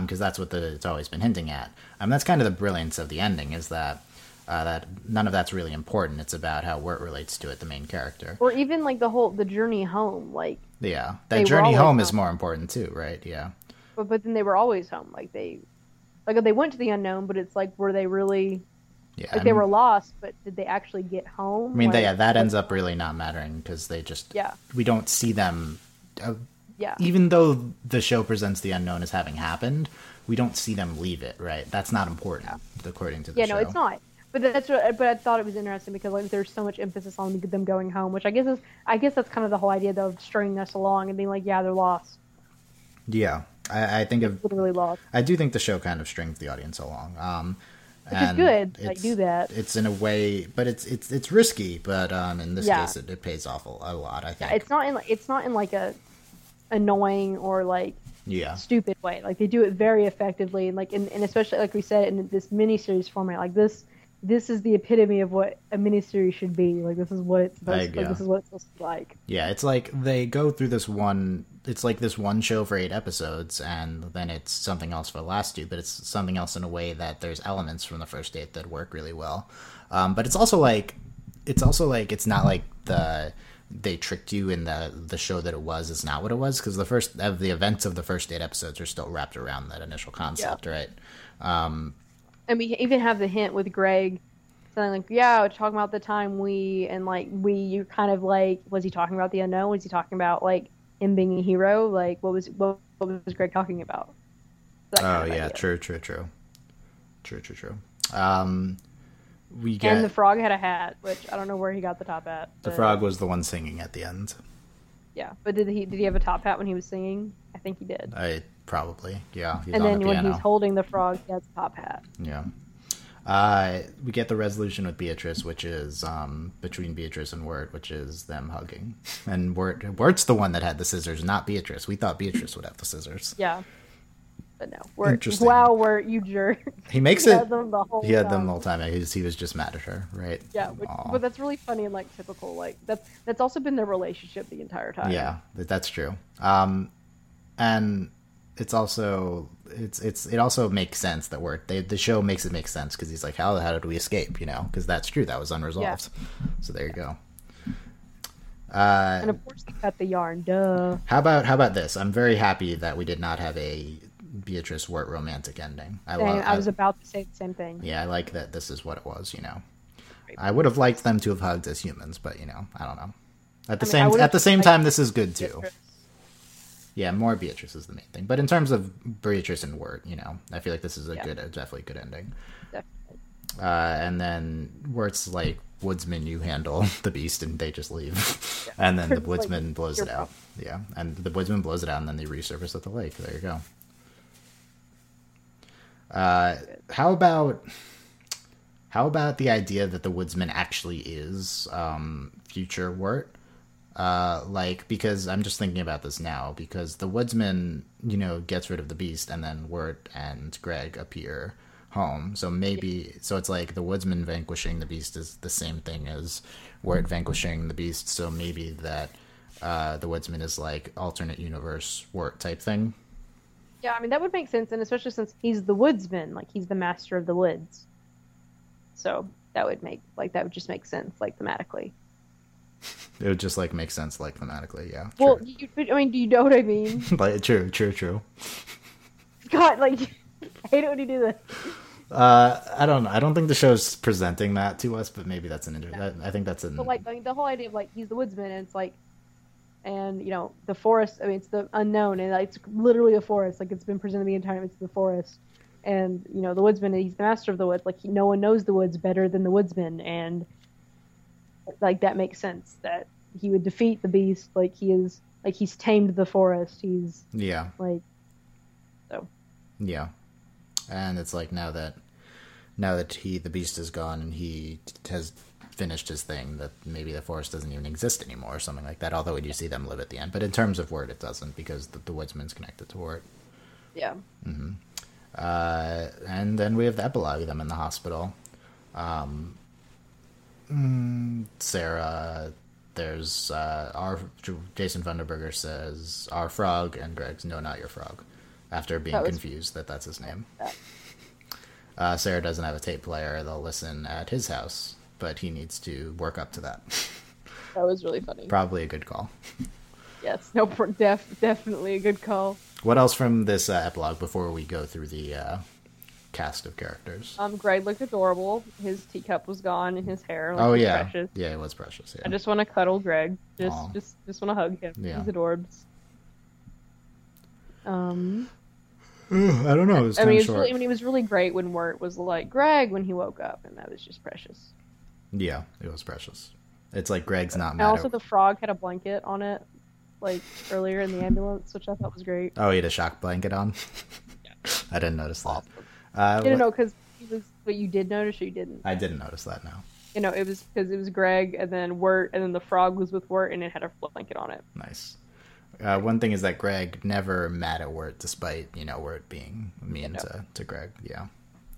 because that's what the, it's always been hinting at. Um, that's kind of the brilliance of the ending is that uh, that none of that's really important. It's about how Wirt relates to it, the main character. Or even like the whole the journey home, like Yeah, They that journey always home is more important too, right? Yeah, but but then they were always home. Like they like they went to the unknown, but it's like were they really yeah. like they were lost, but did they actually get home? I mean, like, yeah, that ends up really not mattering because they just Yeah. we don't see them. Yeah. even though the show presents the unknown as having happened, we don't see them leave it, right? That's not important, according to the Yeah, show. Yeah, no, it's not. But that's what. But I thought it was interesting because like there's so much emphasis on them going home, which I guess is I guess that's kind of the whole idea though, of stringing us along and being like, yeah, they're lost, Yeah, I, I think of, literally lost. I do think the show kind of strings the audience along, um, Which is good, like, it's- do that. It's in a way, but it's it's it's risky, but um, in this Yeah. case, it, it pays off a, a lot. I think. yeah, It's not in it's not in like a annoying or like yeah, stupid way. Like they do it very effectively, and like and, and especially like we said in this miniseries format, like this this is the epitome of what a miniseries should be. Like this is what it's supposed I- like this is what it's supposed to be like. yeah. It's like they go through this one. It's like this one show for eight episodes, and then it's something else for the last two. But it's something else in a way that there's elements from the first eight that work really well. Um, but it's also like it's also like it's not like the they tricked you in the the show that it was is not what it was because the first of the events of the first eight episodes are still wrapped around that initial concept, right? Um, And we even have the hint with Greg saying like, "Yeah, we're talking about the time we and like we." You kind of like, was he talking about the unknown? Was he talking about like him being a hero? Like, what was what, what was Greg talking about? That kind oh of yeah, idea. true, true, true, true, true, true. Um, we get And the frog had a hat, which I don't know where he got the top hat. the frog was the one singing at the end. Yeah, but did he did he have a top hat when he was singing? I think he did. I probably yeah. He's and on then the when he's holding the frog, he has a top hat. Yeah. Uh, we get the resolution with Beatrice, which is um, between Beatrice and Wirt, which is them hugging. And Wirt, Wirt's the one that had the scissors, not Beatrice. We thought Beatrice would have the scissors. Yeah, but no. We're, wow, we're you jerk. He makes He it. had them the whole He had them time. the whole time. He was, he was just mad at her, right? Yeah, which, but that's really funny and like typical. Like that's that's also been their relationship the entire time. Yeah, that's true. Um, and it's also it's it's it also makes sense that we're they, the show makes it make sense because he's like, how how did we escape? You know, because that's true. That was unresolved. So there you go. Uh, and of course they cut the yarn. Duh. how about how about this? I'm very happy that we did not have a Beatrice Wirt romantic ending. I, And love. I was about to say the same thing. yeah, I like that. This is what it was. You know, I would have liked them to have hugged as humans, but you know, I don't know. At the I same would've at the same time, this is good too. Beatrice. Yeah, more Beatrice is the main thing. But in terms of Beatrice and Wirt, you know, I feel like this is a Yeah. good, a definitely good ending. Definitely. Uh, and then Wirt's like, Woodsman, you handle the beast, and they just leave. and then the It's like, Woodsman blows it out. Yeah, and the Woodsman blows it out, and then they resurface at the lake. There you go. Uh, how about how about the idea that the Woodsman actually is um, future Wirt? Uh, like because I'm just thinking about this now because the woodsman, you know, gets rid of the beast and then Wirt and Greg appear home. So maybe so it's like the woodsman vanquishing the beast is the same thing as Wirt vanquishing the beast. So maybe that uh, the woodsman is like alternate universe Wirt type thing. Yeah, I mean that would make sense, and especially since he's the woodsman, like he's the master of the woods. So that would make like that would just make sense, like thematically. It would just like make sense like thematically, yeah. Well, you, I mean, do you know what I mean? like, true, true, true. God, like I hate it when you do this. Uh, I don't know. I don't think the show's presenting that to us, but maybe that's an inter- that, I think that's an But like, I mean, the whole idea of like he's the woodsman, and it's like, and you know, the forest. I mean, it's the unknown, and it's literally a forest. Like it's been presented the entire time. It's the forest, and you know, the woodsman. He's the master of the woods. Like he, no one knows the woods better than the woodsman, and like that makes sense that he would defeat the beast. Like he is, like he's tamed the forest. He's yeah. like, so Yeah, and it's like now that now that he the beast is gone and he has finished his thing, that maybe the forest doesn't even exist anymore or something like that. Although we do see them live at the end, but in terms of Wirt, it doesn't because the, the woodsman's connected to Wirt. yeah. Uh, and then we have the epilogue of them in the hospital. Um, mm, Sarah, there's uh, our Jason Funderberker says our frog, and Greg's no, not your frog, after being That was- confused that that's his name. That- Uh, Sarah doesn't have a tape player; they'll listen at his house, but he needs to work up to that. That was really funny. Probably a good call. Yes, no, def- definitely a good call. What else from this uh, epilogue before we go through the uh, cast of characters? Um, Greg looked adorable. His teacup was gone, and his hair. Oh yeah, precious. yeah, it was precious. Yeah. I just want to cuddle Greg. Just, Aw. just, just want to hug him. Yeah. He's adorbs. Um, I don't know. It was I mean, it was short. really, I mean, it was really great when Wirt was like Greg when he woke up, and that was just precious. Yeah, it was precious. It's like Greg's not And mad. also, at- the frog had a blanket on it, like earlier in the ambulance, which I thought was great. Oh, he had a shock blanket on. I didn't notice that. Awesome. Uh, You know, because he was. But you did notice, or you didn't. I didn't notice that. now. You know, it was because it was Greg, and then Wirt, and then the frog was with Wirt, and it had a blanket on it. Nice. Uh, one thing is that Greg never mad at Wirt, despite you know Wirt being mean no. to, to Greg. Yeah,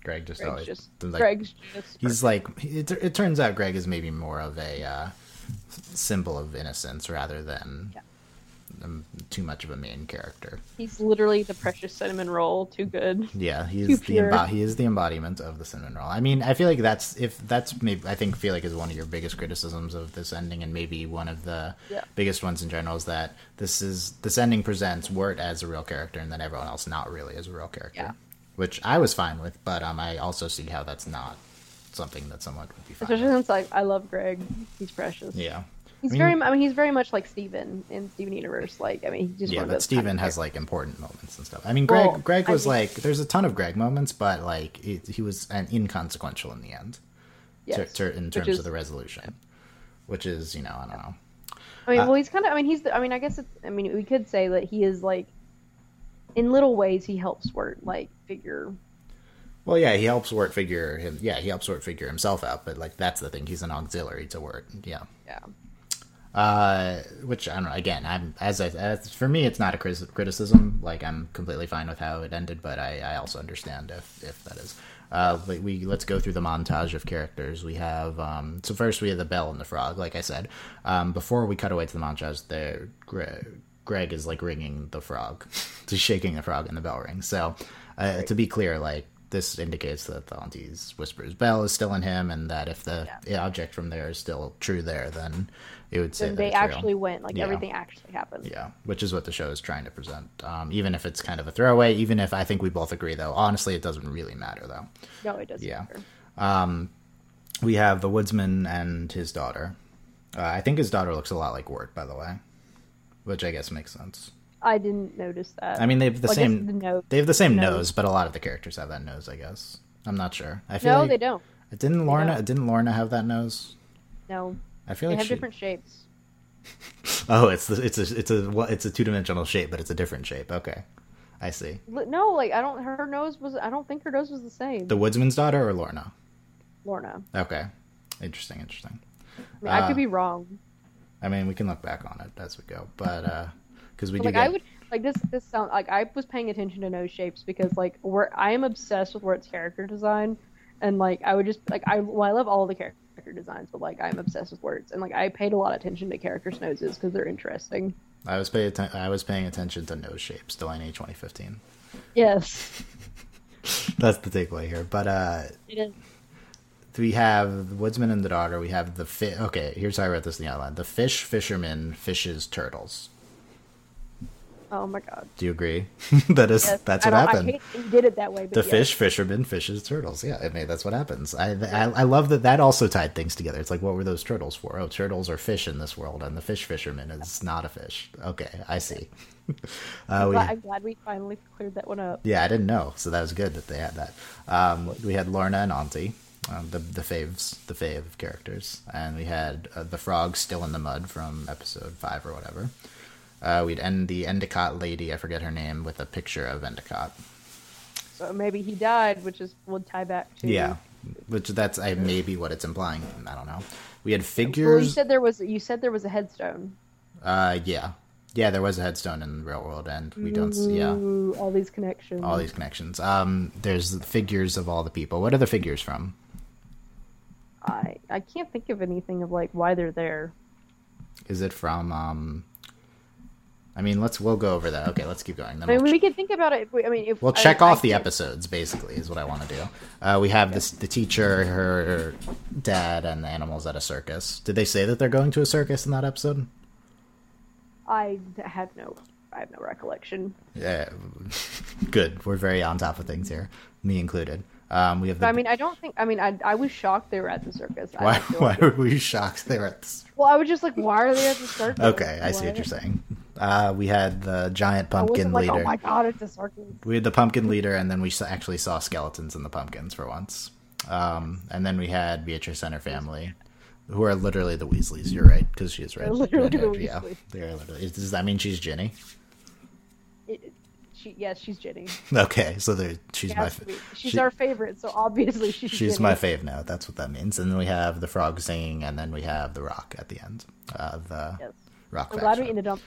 Greg just Greg's always just. like, Greg's just. he's like it, it turns out Greg is maybe more of a uh, symbol of innocence rather than Yeah. um, too much of a main character. He's literally the precious cinnamon roll. Too good. Yeah, he Too is the embo- he is the embodiment of the cinnamon roll. I mean, I feel like that's if that's maybe I think feel like is one of your biggest criticisms of this ending, and maybe one of the Yeah. biggest ones in general is that this is this ending presents Wirt as a real character, and then everyone else not really as a real character, Yeah. Which I was fine with, but um, I also see how that's not something that someone would be fine. Especially with. since like I love Greg. He's precious. Yeah. He's I mean- very. I mean, he's very much like Steven in Steven Universe. Like, I mean, he just Yeah, but Steven kind of has like important moments and stuff. I mean, Greg Well, Greg I was like there's a ton of Greg moments, but like it, he was an inconsequential in the end. Yes, ter- ter- in terms is- of the resolution, which is you know I don't know. I mean, Uh, well, he's kind of. I mean, he's. The, I mean, I guess it's. I mean, we could say that he is like, in little ways, he helps Wirt like figure. Well, yeah, he helps Wirt figure him. Yeah, he helps Wirt figure himself out, but like that's the thing. He's an auxiliary to Wirt. Yeah. Yeah. Uh, which I don't know. Again, I'm as I as, for me, it's not a criticism. Like I'm completely fine with how it ended, but I, I also understand if if that is. Uh, we let's go through the montage of characters. We have um, so first we have the bell and the frog. Like I said, um, before we cut away to the montage, there Greg, is like ringing the frog, just shaking the frog, and the bell rings. So uh, to be clear, like this indicates that the auntie's whispers bell is still in him, and that if the object from there is still true there, then it would say they it's real. actually went. Like Yeah. everything actually happened. Yeah, which is what the show is trying to present. Um, even if it's kind of a throwaway, even if I think we both agree, though, honestly, it doesn't really matter, though. No, it doesn't. Yeah. matter. We have the woodsman and his daughter. Uh, I think his daughter looks a lot like Wirt, by the way, which I guess makes sense. I didn't notice that. I mean, they have the Well, same the nose- they have the same nose. nose, but a lot of the characters have that nose. I guess I'm not sure. I feel No, like they don't. Didn't Lorna? don't. Didn't Lorna have that nose? No, I feel they like have she. different shapes. Oh, it's the it's a it's a what it's a two dimensional shape, but it's a different shape. Okay, I see. No, like I don't. Her nose was. I don't think her nose was the same. The woodsman's daughter or Lorna? Lorna. Okay. Interesting, interesting. I mean, I Uh, could be wrong. I mean, we can look back on it as we go, but uh because we But, do like get I would like this. This sound like I was paying attention to nose shapes because like we're I am obsessed with Wirt's character design, and like I would just like I well I love all the character designs, but like I'm obsessed with Wirt's, and like I paid a lot of attention to characters' noses because they're interesting. I was paying atten- I was paying attention to nose shapes, Delaney 2015. Yes, That's the takeaway here. But uh it is. We have the woodsman and the daughter. We have the fish. Okay, here's how I wrote this in the outline. The fish fisherman fishes turtles. Oh my god. Do you agree? that is Yes. that's I what happened. I did it that way. The yes. fish fisherman fishes turtles. Yeah, I mean that's what happens. I, I I love that that also tied things together. It's like what were those turtles for? Oh, turtles are fish in this world, and the fish fisherman is not a fish. Okay, I see. uh, I'm we, glad, I'm glad we finally cleared that one up. yeah, I didn't know, so that was good that they had that. Um, we had Lorna and Auntie, um, the the faves, the fave characters, and we had uh, the frog still in the mud from episode five or whatever. Uh, we'd end the Endicott lady, I forget her name, with a picture of Endicott. So maybe he died, which is would tie back to Yeah, which that's I, maybe what it's implying. I don't know. We had Well, you figures. said there was you said there was a headstone. uh, yeah, yeah. There was a headstone in the real world, and we don't. s Yeah, all these connections. all these connections. Um, there's figures of all the people. What are the figures from? I I can't think of anything of like why they're there. Is it from? Um, I mean, let's we'll go over that. Okay, let's keep going. Then I mean, we'll, we could think about it. We, I mean, if we'll I- check I off the can't- episodes. Basically, is what I want to do. Uh, we have this the teacher, her dad, and the animals at a circus. Did they say that they're going to a circus in that episode? I have no, I have no recollection. Yeah, good. We're very on top of things here, me included. Um, we have. The, I mean, I don't think. I mean, I I was shocked they were at the circus. Why? Why were we shocked they were at this? Well, I was just like, why are they at the circus? Okay, I see what you're saying. Uh, we had the giant pumpkin like, leader. oh my god, it's a circus. We had the pumpkin leader, and then we actually saw skeletons in the pumpkins for once. Um, and then we had Beatrice and her family, who are literally the Weasleys. You're right, because she is red. They're literally the red-haired, Yeah, Weasleys. they are literally. Does that mean she's Ginny? She, yes, she's Ginny. Okay, so they're- she's She my. fa- She's she- our favorite, so obviously she's. She's Ginny. my fave now. That's what that means. And then we have the frog singing, and then we have the rock at the end. Uh, the Yes. rock. I'm Facts glad we Rock. ended up.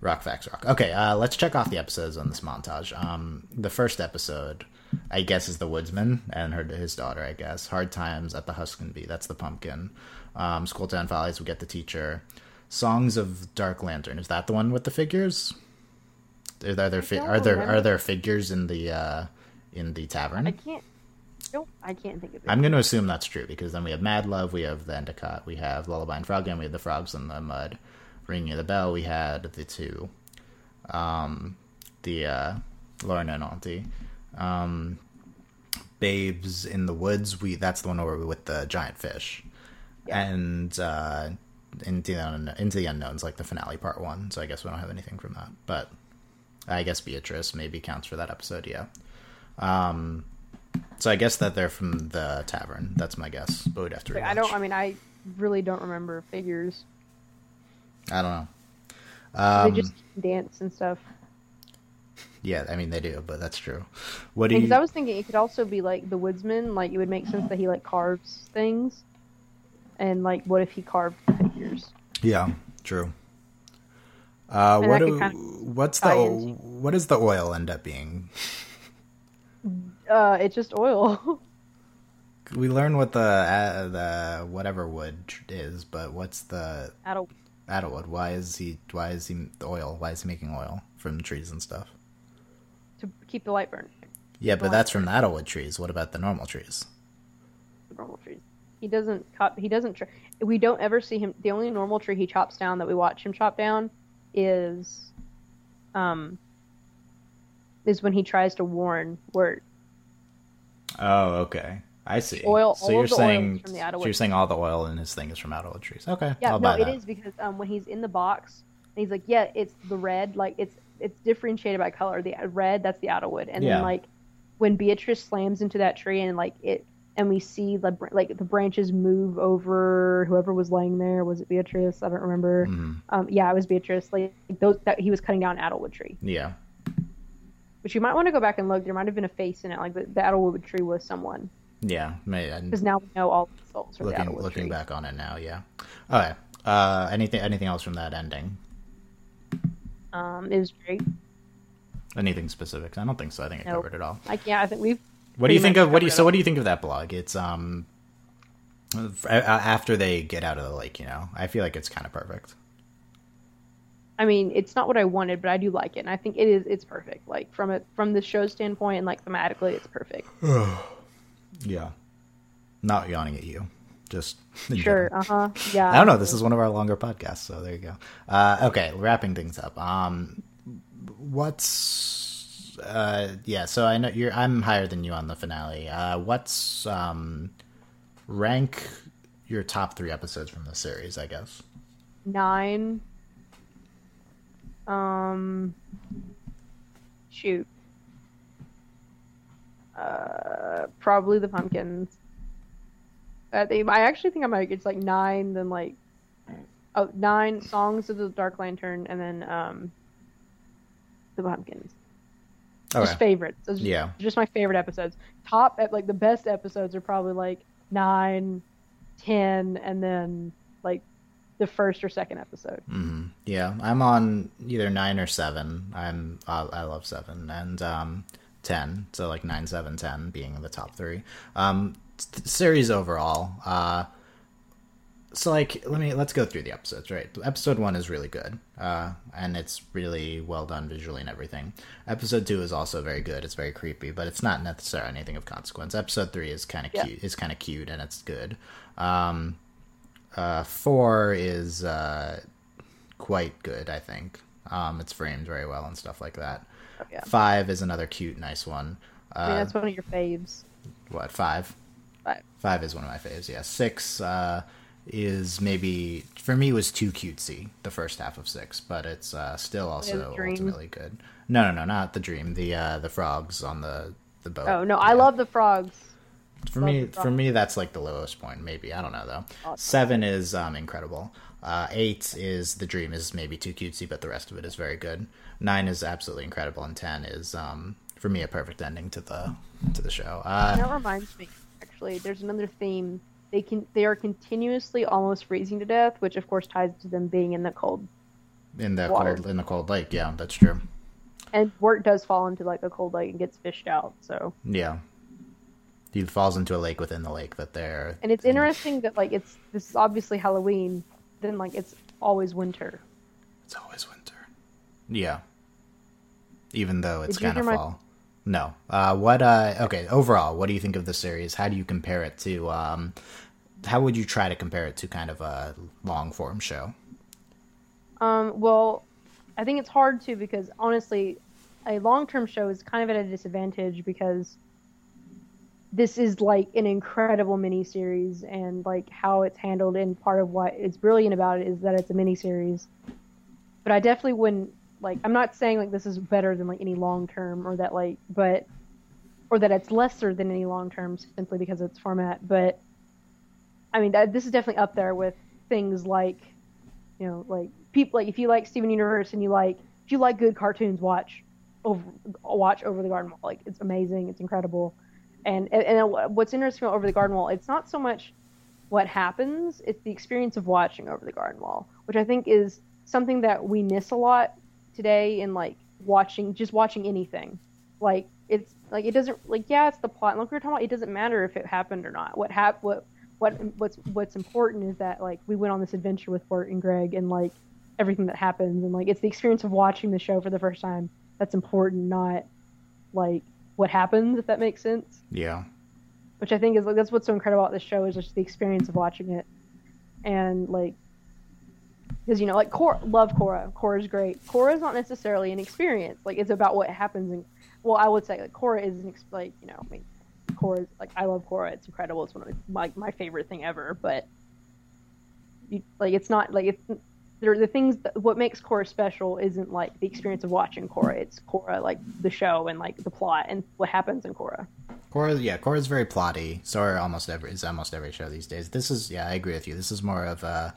Rock Facts Rock. Okay, uh, let's check off the episodes on this montage. Um, the first episode, I guess, is the woodsman and her his daughter. I guess Hard Times at the Huskin' Bee. That's the pumpkin. Um, Schooltown Follies. We get the teacher. Songs of Dark Lantern. Is that the one with the figures? Are there, are there, fi- are there are there figures in the uh, in the tavern? I can't. Don't. I can't think of it. I'm going to assume that's true because then we have Mad Love, we have the Endicott, we have Lullaby and Frogland, we have the Frogs in the Mud, Ringing of the Bell. We had the two, um, the uh, Lorna and Auntie, um, Babes in the Woods. We that's the one where we with the giant fish, Yeah. and uh, into the into the unknowns like the finale part one. So I guess we don't have anything from that, but I guess Beatrice maybe counts for that episode. Yeah. Um, so I guess that they're from the tavern. That's my guess, but we'd have to. Like, I don't. I mean, I really don't remember figures. I don't know. Um, they just dance and stuff. yeah, I mean they do, but that's true. What do Because you? I was thinking it could also be like the woodsman. Like it would make sense that he like carves things, and like what if he carved the figures? Yeah, true. Uh, what do, kind what's the into- what does the oil end up being? Uh, it's just oil. We learn what the uh, the whatever wood is, but what's the Adult. Edelwood? Why is he? Why is he the oil? Why is he making oil from trees and stuff? to keep the light burning. Yeah, but that's from the Edelwood trees. What about the normal trees? The normal trees. He doesn't cut. He doesn't. Tr- we don't ever see him. The only normal tree he chops down that we watch him chop down is, um, is when he tries to warn Wirt. Oh, okay. I see. Oil- So you're of the oil is saying so you're saying all the oil in his thing is from Edelwood trees. Okay, Yeah, I'll no, it is because um, when he's in the box, and he's like, yeah, it's the red. Like it's it's differentiated by color. The red, that's the Edelwood, and Yeah. then like when Beatrice slams into that tree and like it, and we see the like the branches move over whoever was laying there. Was it Beatrice? I don't remember. Mhm. Um, yeah, it was Beatrice. Like those that he was cutting down an Edelwood tree, Yeah. which you might want to go back and look. There might have been a face in it. Like the, the Edelwood tree was someone Yeah, because now we know all the souls are the looking Edelwood looking tree. back on it now, yeah. Okay. Uh, anything anything else from that ending? Um, it was great. Anything specific? I don't think so. I think I Nope. covered it all. Like yeah, I think we've. What do you think of what do you so what do you think of that blog? It's um after they get out of the lake, you know. I feel like it's kind of perfect. I mean, it's not what I wanted, but I do like it, and I think it is. It's perfect. Like from it from the show standpoint and like thematically, it's perfect. Yeah. Not yawning at you. Just Sure. general. Uh huh. Yeah. I don't know. This is one of our longer podcasts, so there you go. Uh, okay, wrapping things up. Um, what's uh, yeah? So I know you're. I'm higher than you on the finale. Uh, what's um, rank your top three episodes from the series? I guess. nine. Um. Shoot. Uh, probably the pumpkins. I think I actually think I might. It's like nine, then like, oh nine songs of the Dark Lantern, and then um, the pumpkins. Okay. Just favorites. Those Yeah. just my favorite episodes. Top like the best episodes are probably like nine, ten, and then like the first or second episode. Mm-hmm. Yeah, I'm on either nine or seven. I'm I, I love seven and um, ten. So like nine, seven, ten being the top three. Um, s- series overall. Uh, so like let me let's go through the episodes. Right, episode one is really good, uh, and it's really well done visually and everything. Episode two is also very good. It's very creepy, but it's not necessarily anything of consequence. Episode three is kind of Yeah. cute. Is kind of cute and it's good. Um, uh, four is uh, quite good, I think. Um, it's framed very well and stuff like that. Oh, yeah. Five is another cute, nice one. Uh, I mean, that's one of your faves. what five? Five. Five is one of my faves. Yeah, six uh, is maybe for me was too cutesy. The first half of six, but it's uh, still also ultimately good. No, no, no, not the dream. The uh, the frogs on the the boat. Oh no, I love the frogs. For Love me, for me, that's like the lowest point. Maybe I don't know though. Awesome. Seven is um, incredible. Uh, eight is the dream is maybe too cutesy, but the rest of it is very good. Nine is absolutely incredible, and ten is um, for me a perfect ending to the to the show. Uh, that reminds me, actually, there's another theme. They can they are continuously almost freezing to death, which of course ties to them being in the cold. in the water. cold in the cold lake, yeah, that's true. And Wirt does fall into like a cold lake and gets fished out. So, Yeah, he falls into a lake within the lake that they're and it's interesting that like it's this is obviously Halloween. Then like it's always winter. It's always winter. Yeah. Even though it's Did kind of fall. No. Uh, what? Uh, okay. Overall, what do you think of the series? How do you compare it to? Um, how would you try to compare it to kind of a long form show? Um, well, I think it's hard to because honestly, a long term show is kind of at a disadvantage because this is like an incredible mini series and like how it's handled and part of what is brilliant about it is that it's a mini series. But I definitely wouldn't like I'm not saying like this is better than like any long term or that like but or that it's lesser than any long term simply because of its format, but I mean this is definitely up there with things like you know, like people like if you like Steven Universe and you like if you like good cartoons, watch over watch Over the Garden Wall. Like it's amazing, it's incredible. And and, and what's interesting about Over the Garden Wall, it's not so much what happens, it's the experience of watching Over the Garden Wall, which I think is something that we miss a lot today in like watching just watching anything. Like it's like it doesn't like yeah, it's the plot. Like we were talking about, it doesn't matter if it happened or not. What hap- what what what's what's important is that like we went on this adventure with Wirt and Greg and like everything that happens and like it's the experience of watching the show for the first time that's important, not like what happens if that makes sense. Yeah. Which I think is like that's what's so incredible about this show is just the experience of watching it and like because you know like Korra, love Korra. Korra's great. Korra's not necessarily an experience. Like it's about what happens and well, I would say like Korra is an ex- like you know I mean Korra's like I love Korra. It's incredible. It's one of my my favorite thing ever. But you, like it's not like it's there the things that, what makes Korra special isn't like the experience of watching Korra. It's Korra like the show and like the plot and what happens in Korra. Korra, yeah, Korra's very plotty. So are almost every is almost every show these days. This is, yeah, I agree with you. This is more of a,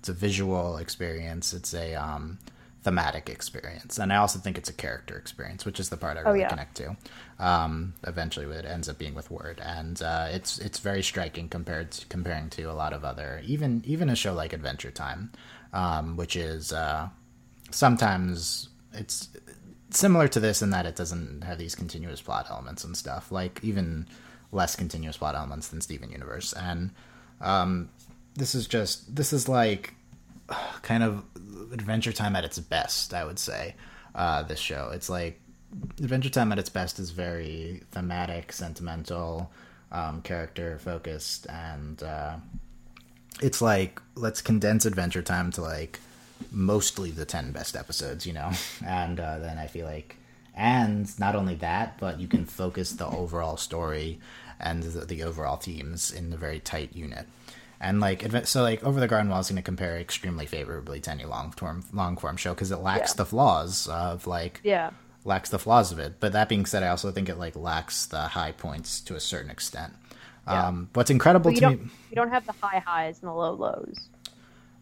it's a visual experience. It's a um, thematic experience, and I also think it's a character experience, which is the part I really yeah. connect to. Um, eventually, it ends up being with Wirt, and uh, it's it's very striking compared to comparing to a lot of other, even even a show like Adventure Time, um, which is uh, sometimes it's similar to this in that it doesn't have these continuous plot elements and stuff like even less continuous plot elements than steven universe and um, this is just this is like kind of adventure time at its best i would say uh, this show. It's like adventure time at its best is very thematic sentimental um, character focused and uh, it's like let's condense adventure time to like mostly the 10 best episodes you know? And uh, then i feel like and not only that but you can focus the overall story and the, the overall themes in a very tight unit and like so like over the garden wall is going to compare extremely favorably to any long form long form show because it lacks Yeah. the flaws of like Yeah. lacks the flaws of it. But that being said, I also think it like lacks the high points to a certain extent. Yeah. Um, what's incredible to don't me, you don't have the high highs and the low lows.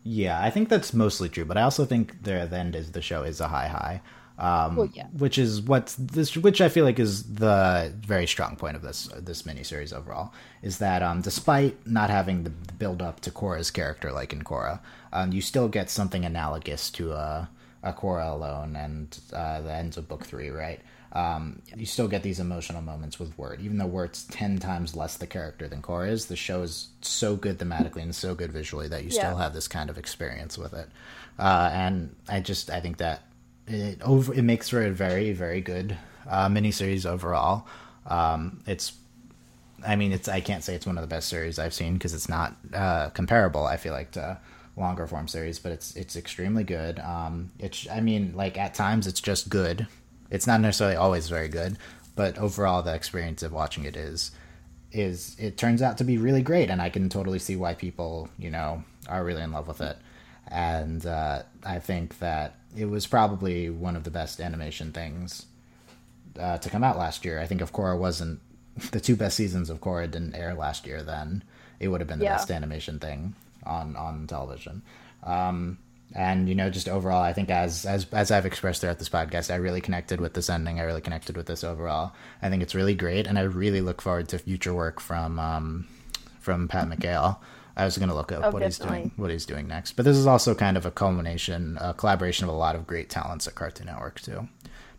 yeah, I think that's mostly true. But I also think the end is the show is a high high, um, Well, yeah. which is what this, which I feel like is the very strong point of this this miniseries overall is that um, despite not having the build up to Korra's character like in Korra, um, you still get something analogous to a a Korra alone and uh, the ends of book three, right? Um, you still get these emotional moments with Wirt, even though Wirt's ten times less the character than Korra is. The show is so good thematically and so good visually that you Yeah. still have this kind of experience with it. Uh, and I just I think that it over it makes for a very very good uh, miniseries overall. Um, it's I mean it's I can't say it's one of the best series I've seen because it's not uh, comparable. I feel like to longer form series, but it's it's extremely good. Um, it's I mean like at times it's just good. It's not necessarily always very good, but overall the experience of watching it is is it turns out to be really great and i can totally see why people you know are really in love with it and uh, i think that it was probably one of the best animation things uh, to come out last year. I think if Korra wasn't the two best seasons of Korra didn't air last year then it would have been the Yeah. best animation thing on on television. Um, and you know just overall i think as as as i've expressed throughout this podcast i really connected with this ending. I really connected with this overall. I think it's really great and i really look forward to future work from um from pat mchale i was going to look up Oh, what he's doing what he's doing next but this is also kind of a culmination a collaboration of a lot of great talents at cartoon network too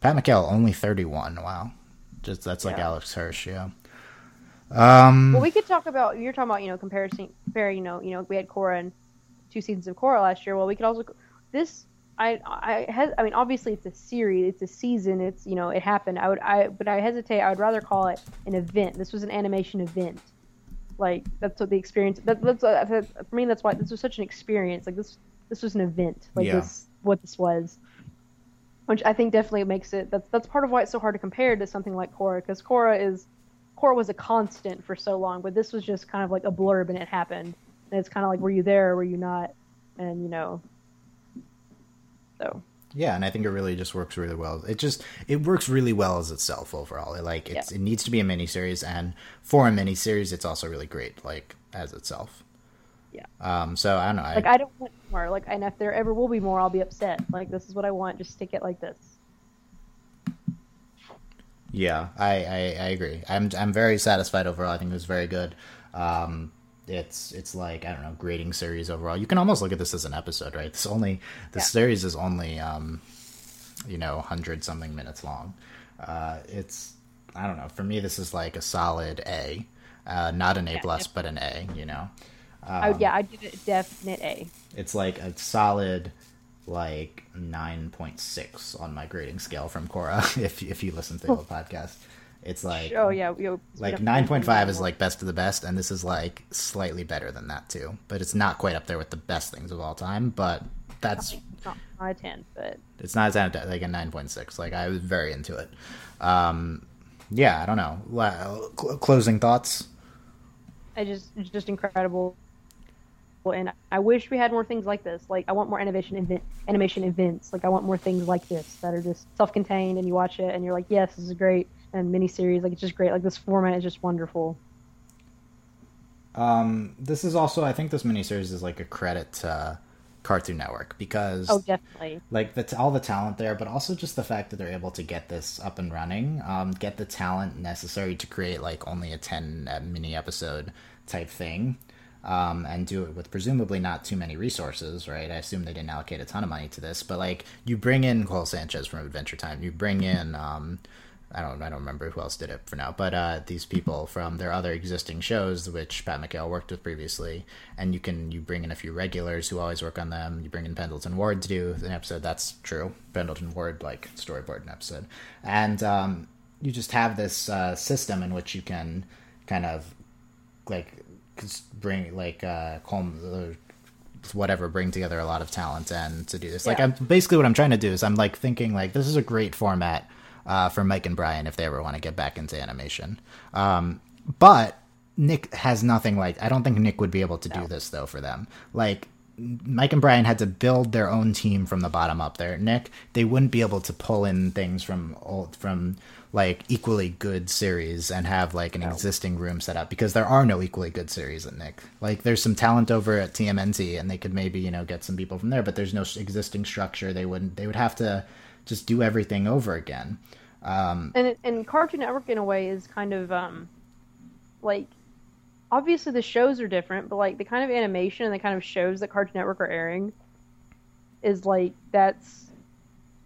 pat mchale only 31 wow just that's like Yeah. alex hirsch yeah um Well, we could talk about you're talking about you know comparison, compare you know you know we had Korra and two seasons of Korra last year. Well, we could also this. I I has I mean obviously it's a series, it's a season, it's you know it happened. I would I but I hesitate. I would rather call it an event. This was an animation event. Like that's what the experience. That, that's uh, for me. That's why this was such an experience. Like this this was an event. Like Yeah. this what this was which I think definitely makes it. That's that's part of why it's so hard to compare to something like Korra, because Korra is Korra was a constant for so long, but this was just kind of like a blurb and it happened, and it's kind of like were you there or were you not, and you know, so Yeah, and I think it really just works really well. It just it works really well as itself overall. It, like it's Yeah. it needs to be a miniseries, and for a miniseries, it's also really great like as itself. Yeah. Um. So I don't know. I, like I don't want more. Like, and if there ever will be more, I'll be upset. Like this is what I want. Just stick it like this. Yeah, I, I, I agree. I'm I'm very satisfied overall. I think it was very good. Um, it's it's like I don't know grading series overall. You can almost look at this as an episode, right? This only the Yeah. series is only um, you know hundred something minutes long. Uh, it's I don't know. For me, this is like a solid A, uh, not an A Yeah, plus, but an A. You know, I, yeah, I did a definite A. it's like a solid like 9.6 on my grading scale from Korra if if you listen to the podcast it's like Oh yeah, we, we like 9.5 is like best of the best and this is like slightly better than that too but it's not quite up there with the best things of all time but that's not, not a ten, but it's not as like a 9.6 like i was very into it um yeah i don't know Well, cl- closing thoughts I just it's just incredible. And I wish we had more things like this. Like I want more animation event, animation events. Like I want more things like this that are just self-contained, and you watch it and you're like, yes, this is great. And miniseries, like it's just great. Like this format is just wonderful. um this is also i think this miniseries is like a credit to cartoon network because Oh, definitely. like the all the talent there, but also just the fact that they're able to get this up and running, um, get the talent necessary to create like only a ten uh, mini episode type thing, um, and do it with presumably not too many resources, right? I assume they didn't allocate a ton of money to this, but like you bring in Cole Sanchez from Adventure Time, you bring in. Um, I don't I don't remember who else did it for now, but uh, these people from their other existing shows, which Pat McHale worked with previously, and you can you bring in a few regulars who always work on them. You bring in Pendleton Ward to do an episode. That's true. Pendleton Ward like storyboard an episode, and um, you just have this uh, system in which you can kind of like bring like uh, calm. Uh, whatever bring together a lot of talent and to do this like Yeah. i'm basically what i'm trying to do is i'm like thinking like this is a great format uh, for mike and brian if they ever want to get back into animation um, but nick has nothing like i don't think nick would be able to do this though for them like mike and brian had to build their own team from the bottom up there nick they wouldn't be able to pull in things from old from like equally good series and have like an existing room set up because there are no equally good series at Nick. Like there's some talent over at TMNT and they could maybe you know get some people from there, but there's no existing structure. They wouldn't. They would have to just do everything over again. Um, and and Cartoon Network in a way is kind of um like obviously the shows are different, but like the kind of animation and the kind of shows that Cartoon Network are airing is like that's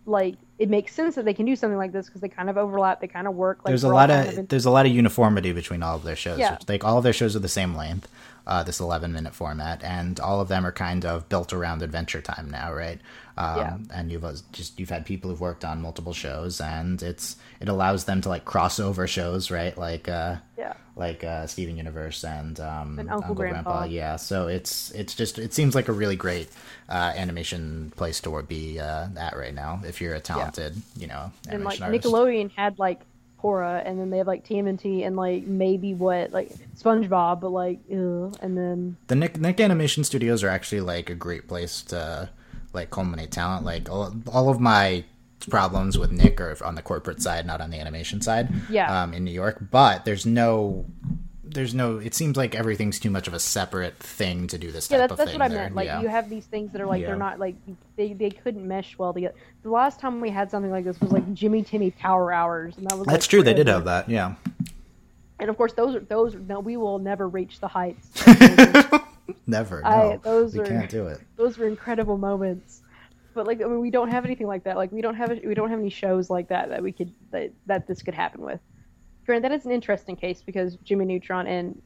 like it makes sense that they can do something like this because they kind of overlap, they kind of work. Like there's a lot kind of in- there's a lot of uniformity between all of their shows. Yeah. Like all of their shows are the same length, uh, this 11 minute format, and all of them are kind of built around Adventure Time now, right? Um, Yeah. And you've uh, just you've had people who've worked on multiple shows, and it's it allows them to like cross over shows, right? Like uh, yeah. like uh, Steven Universe and, um, And Uncle Grandpa. Yeah, so it's it's just it seems like a really great uh, animation place to be uh, at right now if you're a talented, you know, And like artist. Nickelodeon had like Korra, and then they have like TMNT and like maybe what like SpongeBob, but like ugh, and then the Nick Nick Animation Studios are actually like a great place to like culminate talent. Like all, all of my problems with Nick are on the corporate side, not on the animation side. Yeah. Um, in New York, but there's no. There's no. It seems like everything's too much of a separate thing to do this type yeah, that's of that's thing. what I meant. Like yeah. you have these things that are like Yeah. they're not like they they couldn't mesh well together. The last time we had something like this was like Jimmy Timmy Power Hours, and that was That's like, true. They did have that. Yeah. And of course, those are those. No, we will never reach the heights. Never. No. I- those we are- can't do it. those were incredible moments. But like, I mean, we don't have anything like that. Like, we don't have we don't have any shows like that that we could that, that this could happen with. Granted, that is an interesting case because Jimmy Neutron and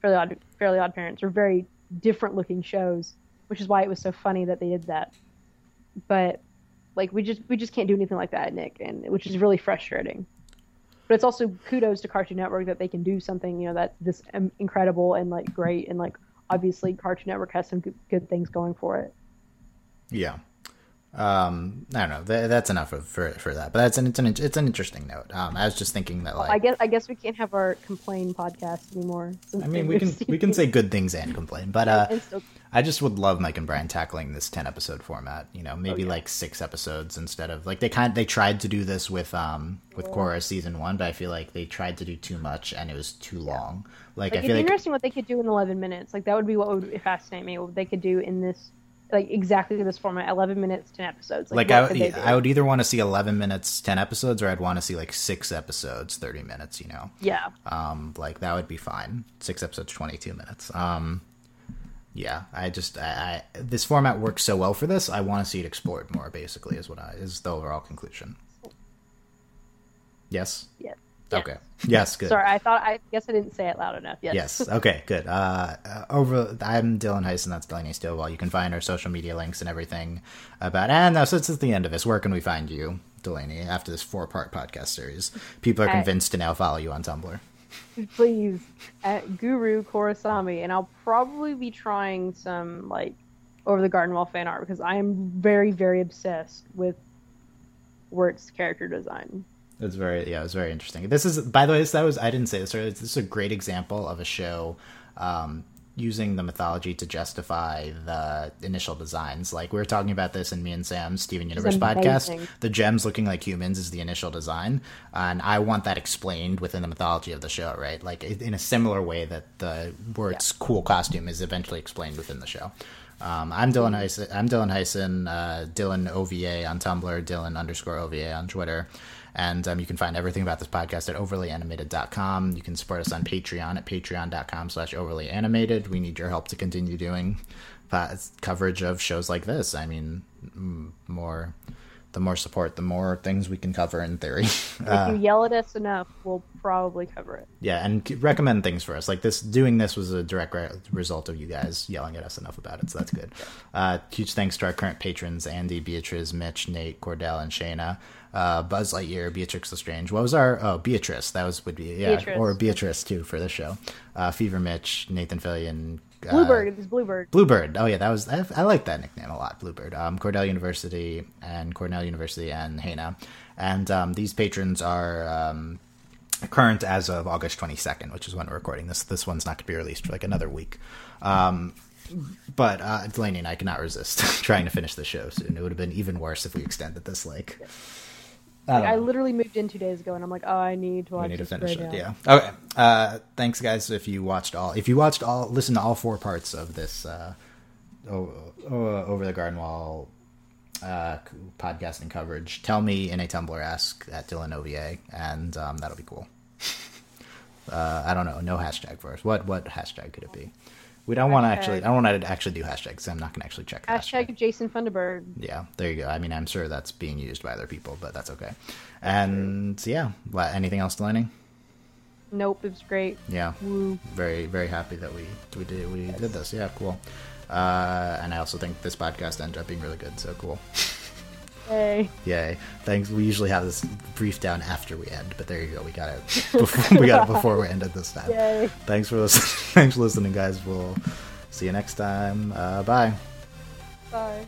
Fairly Odd Fairly Odd Parents are very different looking shows. which is why it was so funny that they did that. But like we just we just can't do anything like that, Nick, and which is really frustrating. But it's also kudos to Cartoon Network that they can do something you know that this um, incredible and like great and like obviously Cartoon Network has some good, good things going for it. Yeah. Um, I don't know. Th- that's enough of, for for that. But that's an it's an it's an interesting note. Um, I was just thinking that like I guess I guess we can't have our complain podcast anymore. I mean we can we can say good things and complain, but uh, still- I just would love Mike and Brian tackling this ten episode format. You know, maybe Oh, yeah. like six episodes instead of like they kind they tried to do this with um with Korra season one, but I feel like they tried to do too much and it was too long. Like, like I it'd feel be like interesting what they could do in 11 minutes. Like that would be what would fascinate me. What they could do in this, like exactly this format, 11 minutes, 10 episodes. like what I, would- I would either want to see 11 minutes 10 episodes or i'd want to see like six episodes 30 minutes you know? Yeah, um like that would be fine. Six episodes 22 minutes. Um yeah i just i, I this format works so well for this i want to see it explored more basically is what i is the overall conclusion. Yes? Yes yeah. okay yes good Sorry, I thought I guess I didn't say it loud enough. Yes. Yes. Okay. Good. Uh, uh, over. I'm Dylan Heiss, and that's Delaney Stillwell. You can find our social media links and everything about. And now, since it's the end of this, where can we find you, Delaney? After this four-part podcast series, people are Uh, convinced to now follow you on Tumblr. Please, at Guru Korosami, and I'll probably be trying some like over the Garden Wall fan art because I am very very obsessed with Wirt's character design. It's very yeah, it was very interesting. This is by the way, this, that was I didn't say this earlier. This is a great example of a show um, using the mythology to justify the initial designs. Like we were talking about this in me and Sam's Steven Universe podcast. The gems looking like humans is the initial design, and I want that explained within the mythology of the show, right? Like in a similar way that the Wirt's cool costume is eventually explained within the show. Um, I'm Dylan Heisen. I'm Dylan Heisen. Uh, Dylan OVA on Tumblr. Dylan underscore OVA on Twitter. And um, you can find everything about this podcast at overlyanimated.com. You can support us on Patreon at patreon.com slash overlyanimated. We need your help to continue doing uh, coverage of shows like this. I mean, more the more support, the more things we can cover in theory. If you yell at us enough, we'll probably cover it. yeah, and recommend things for us. Like this, doing this was a direct re- result of you guys yelling at us enough about it, so that's good. Uh, huge thanks to our current patrons: Andy, Beatrice, Mitch, Nate, Cordell, and Shayna. Uh, Buzz Lightyear, Beatrix Lestrange. What was our oh Beatrice? That was would be yeah, Beatrice. or Beatrice too for the show. Uh, Fever, Mitch, Nathan Fillion, uh, Bluebird, it was Bluebird. Bluebird. Oh yeah, that was I, I like that nickname a lot. Bluebird. Um, Cornell University and Cornell University and Hena, and um, these patrons are um, current as of August twenty second, which is when we're recording this. This one's not going to be released for like another week. Um, but uh, Delaney and I cannot resist trying to finish the show soon. It would have been even worse if we extended this. Like, I don't I literally moved in two days ago, and I'm like, oh, I need to watch we need to finish right it. now. Yeah. Okay. Uh, thanks, guys. If you watched all, if you watched all, listen to all four parts of this uh, o- o- over the garden wall uh, podcasting coverage. Tell me in a Tumblr ask at Dylan OVA, and um, that'll be cool. uh, I don't know. No hashtag first. What what hashtag could it be? We don't want to actually. I don't want to actually do hashtags. I'm not going to actually check. the Hashtag Jason Funderberker. yeah, there you go. I mean, I'm sure that's being used by other people, but that's okay. And yeah, what, anything else, Delaney? Nope, it was great. Yeah, Woo. very very happy that we we did we did this. Yeah, cool. Uh, and I also think this podcast ended up being really good. So cool. Hey. Yay! Thanks. We usually have this brief down after we end, but there you go. We got it. Before, we got it before we ended this time. Yay. Thanks for listening. Thanks for listening, guys. We'll see you next time. Uh, bye. Bye.